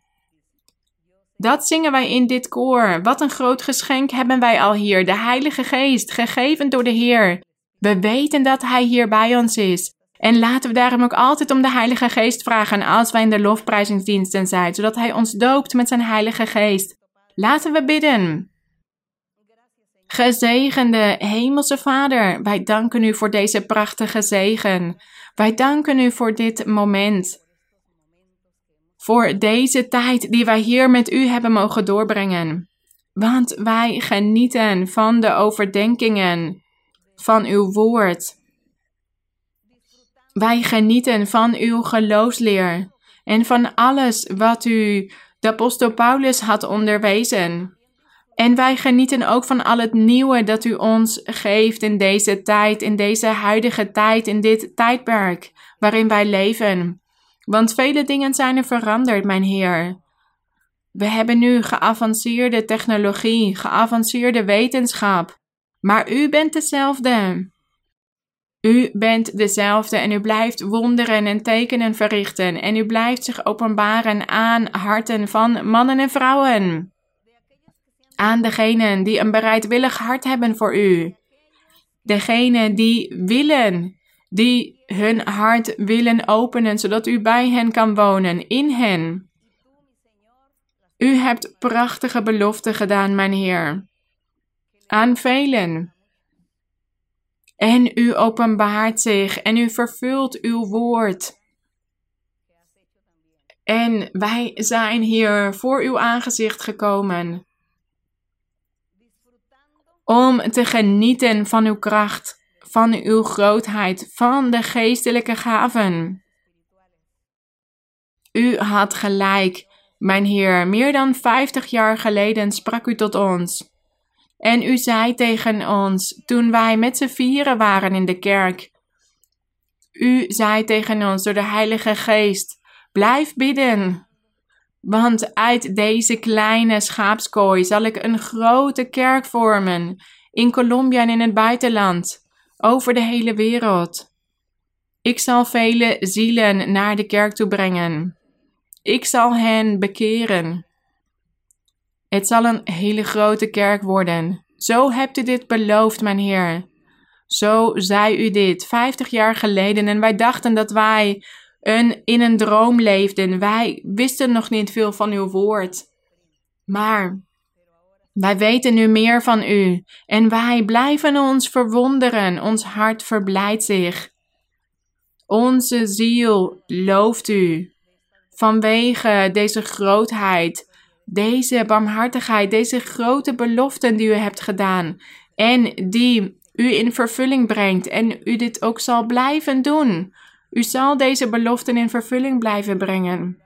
Dat zingen wij in dit koor. Wat een groot geschenk hebben wij al hier. De Heilige Geest, gegeven door de Heer. We weten dat Hij hier bij ons is. En laten we daarom ook altijd om de Heilige Geest vragen als wij in de lofprijzingsdiensten zijn, zodat Hij ons doopt met zijn Heilige Geest. Laten we bidden. Gezegende Hemelse Vader, wij danken u voor deze prachtige zegen. Wij danken u voor dit moment. Voor deze tijd die wij hier met u hebben mogen doorbrengen. Want wij genieten van de overdenkingen van uw woord. Wij genieten van uw geloofsleer en van alles wat u de apostel Paulus had onderwezen. En wij genieten ook van al het nieuwe dat u ons geeft in deze tijd, in deze huidige tijd, in dit tijdperk waarin wij leven. Want vele dingen zijn er veranderd, mijn Heer. We hebben nu geavanceerde technologie, geavanceerde wetenschap. Maar u bent dezelfde. U bent dezelfde en u blijft wonderen en tekenen verrichten en u blijft zich openbaren aan harten van mannen en vrouwen. Aan degenen die een bereidwillig hart hebben voor u. Degenen die willen, die hun hart willen openen zodat u bij hen kan wonen, in hen. U hebt prachtige beloften gedaan, mijn Heer. Aan velen. En u openbaart zich en u vervult uw woord. En wij zijn hier voor uw aangezicht gekomen. Om te genieten van uw kracht, van uw grootheid, van de geestelijke gaven. U had gelijk, mijn Heer. Meer dan vijftig jaar geleden sprak u tot ons. En u zei tegen ons, toen wij met z'n vieren waren in de kerk, u zei tegen ons door de Heilige Geest, blijf bidden. Want uit deze kleine schaapskooi zal ik een grote kerk vormen, in Colombia en in het buitenland, over de hele wereld. Ik zal vele zielen naar de kerk toe brengen. Ik zal hen bekeren. Het zal een hele grote kerk worden. Zo hebt u dit beloofd, mijn Heer. Zo zei u dit vijftig jaar geleden en wij dachten dat wij een, in een droom leefden. Wij wisten nog niet veel van uw woord. Maar wij weten nu meer van u en wij blijven ons verwonderen. Ons hart verblijdt zich. Onze ziel looft u vanwege deze grootheid deze barmhartigheid, deze grote beloften die u hebt gedaan en die u in vervulling brengt en u dit ook zal blijven doen. U zal deze beloften in vervulling blijven brengen.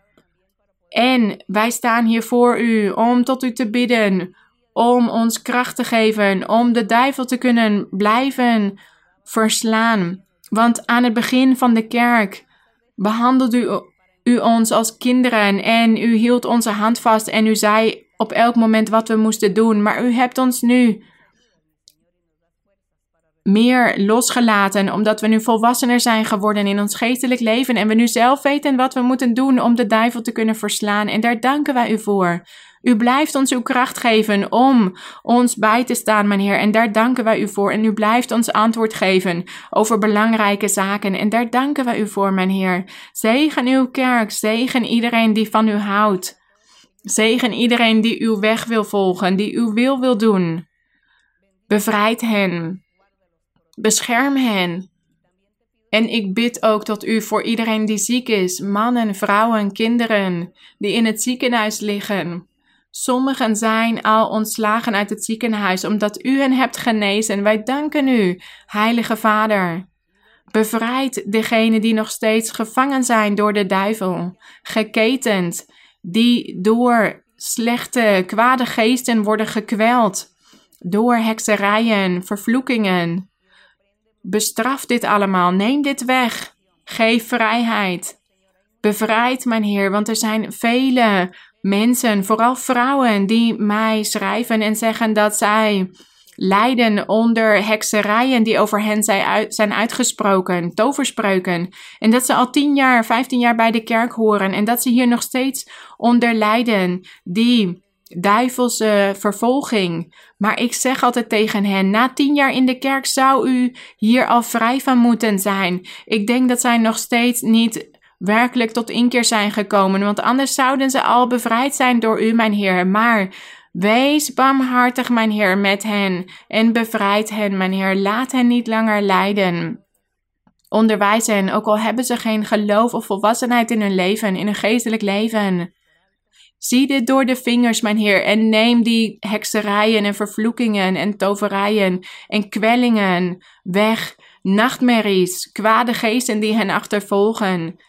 En wij staan hier voor u om tot u te bidden, om ons kracht te geven, om de duivel te kunnen blijven verslaan. Want aan het begin van de kerk behandelde u, u ons als kinderen en u hield onze hand vast en u zei op elk moment wat we moesten doen. Maar u hebt ons nu meer losgelaten, omdat we nu volwassener zijn geworden in ons geestelijk leven en we nu zelf weten wat we moeten doen om de duivel te kunnen verslaan. En daar danken wij u voor. U blijft ons uw kracht geven om ons bij te staan, mijn Heer. En daar danken wij u voor. En u blijft ons antwoord geven over belangrijke zaken. En daar danken wij u voor, mijn Heer. Zegen uw kerk. Zegen iedereen die van u houdt. Zegen iedereen die uw weg wil volgen, die uw wil wil doen. Bevrijd hen. Bescherm hen. En ik bid ook tot u voor iedereen die ziek is, mannen, vrouwen, kinderen, die in het ziekenhuis liggen. Sommigen zijn al ontslagen uit het ziekenhuis omdat u hen hebt genezen. Wij danken u, Heilige Vader. Bevrijd degenen die nog steeds gevangen zijn door de duivel, geketend, die door slechte, kwade geesten worden gekweld, door hekserijen, vervloekingen. Bestraf dit allemaal, neem dit weg, geef vrijheid. Bevrijd, mijn Heer, want er zijn vele mensen, vooral vrouwen, die mij schrijven en zeggen dat zij lijden onder hekserijen die over hen zijn uitgesproken, toverspreuken. En dat ze al 10 jaar, 15 jaar bij de kerk horen en dat ze hier nog steeds onder lijden. Die duivelse vervolging. Maar ik zeg altijd tegen hen: na tien jaar in de kerk zou u hier al vrij van moeten zijn. Ik denk dat zij nog steeds niet werkelijk tot inkeer zijn gekomen, want anders zouden ze al bevrijd zijn door u, mijn Heer. Maar wees barmhartig, mijn Heer, met hen en bevrijd hen, mijn Heer. Laat hen niet langer lijden. Onderwijs hen, ook al hebben ze geen geloof of volwassenheid in hun leven, in hun geestelijk leven. Zie dit door de vingers, mijn Heer, en neem die hekserijen en vervloekingen en toverijen en kwellingen weg. Nachtmerries, kwade geesten die hen achtervolgen.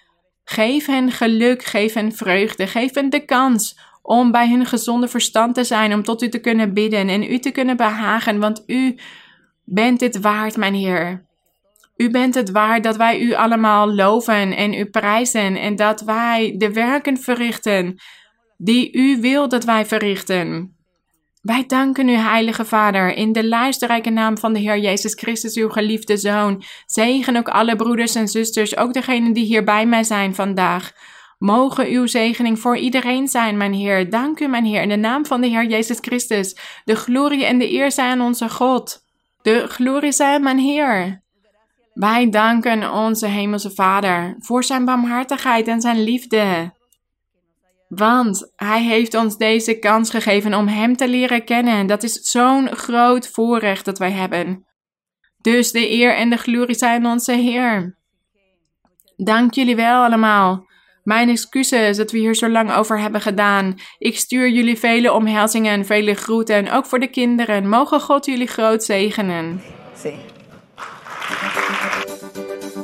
Geef hen geluk, geef hen vreugde, geef hen de kans om bij hun gezonde verstand te zijn, om tot u te kunnen bidden en u te kunnen behagen, want u bent het waard, mijn Heer. U bent het waard dat wij u allemaal loven en u prijzen en dat wij de werken verrichten die u wil dat wij verrichten. Wij danken u, Heilige Vader, in de luisterrijke naam van de Heer Jezus Christus, uw geliefde Zoon. Zegen ook alle broeders en zusters, ook degenen die hier bij mij zijn vandaag. Mogen uw zegening voor iedereen zijn, mijn Heer. Dank u, mijn Heer, in de naam van de Heer Jezus Christus. De glorie en de eer zijn aan onze God. De glorie zij aan mijn Heer. Wij danken onze Hemelse Vader voor zijn barmhartigheid en zijn liefde. Want Hij heeft ons deze kans gegeven om Hem te leren kennen. Dat is zo'n groot voorrecht dat wij hebben. Dus de eer en de glorie zijn onze Heer. Dank jullie wel allemaal. Mijn excuses dat we hier zo lang over hebben gedaan. Ik stuur jullie vele omhelzingen, vele groeten, ook voor de kinderen. Mogen God jullie groot zegenen.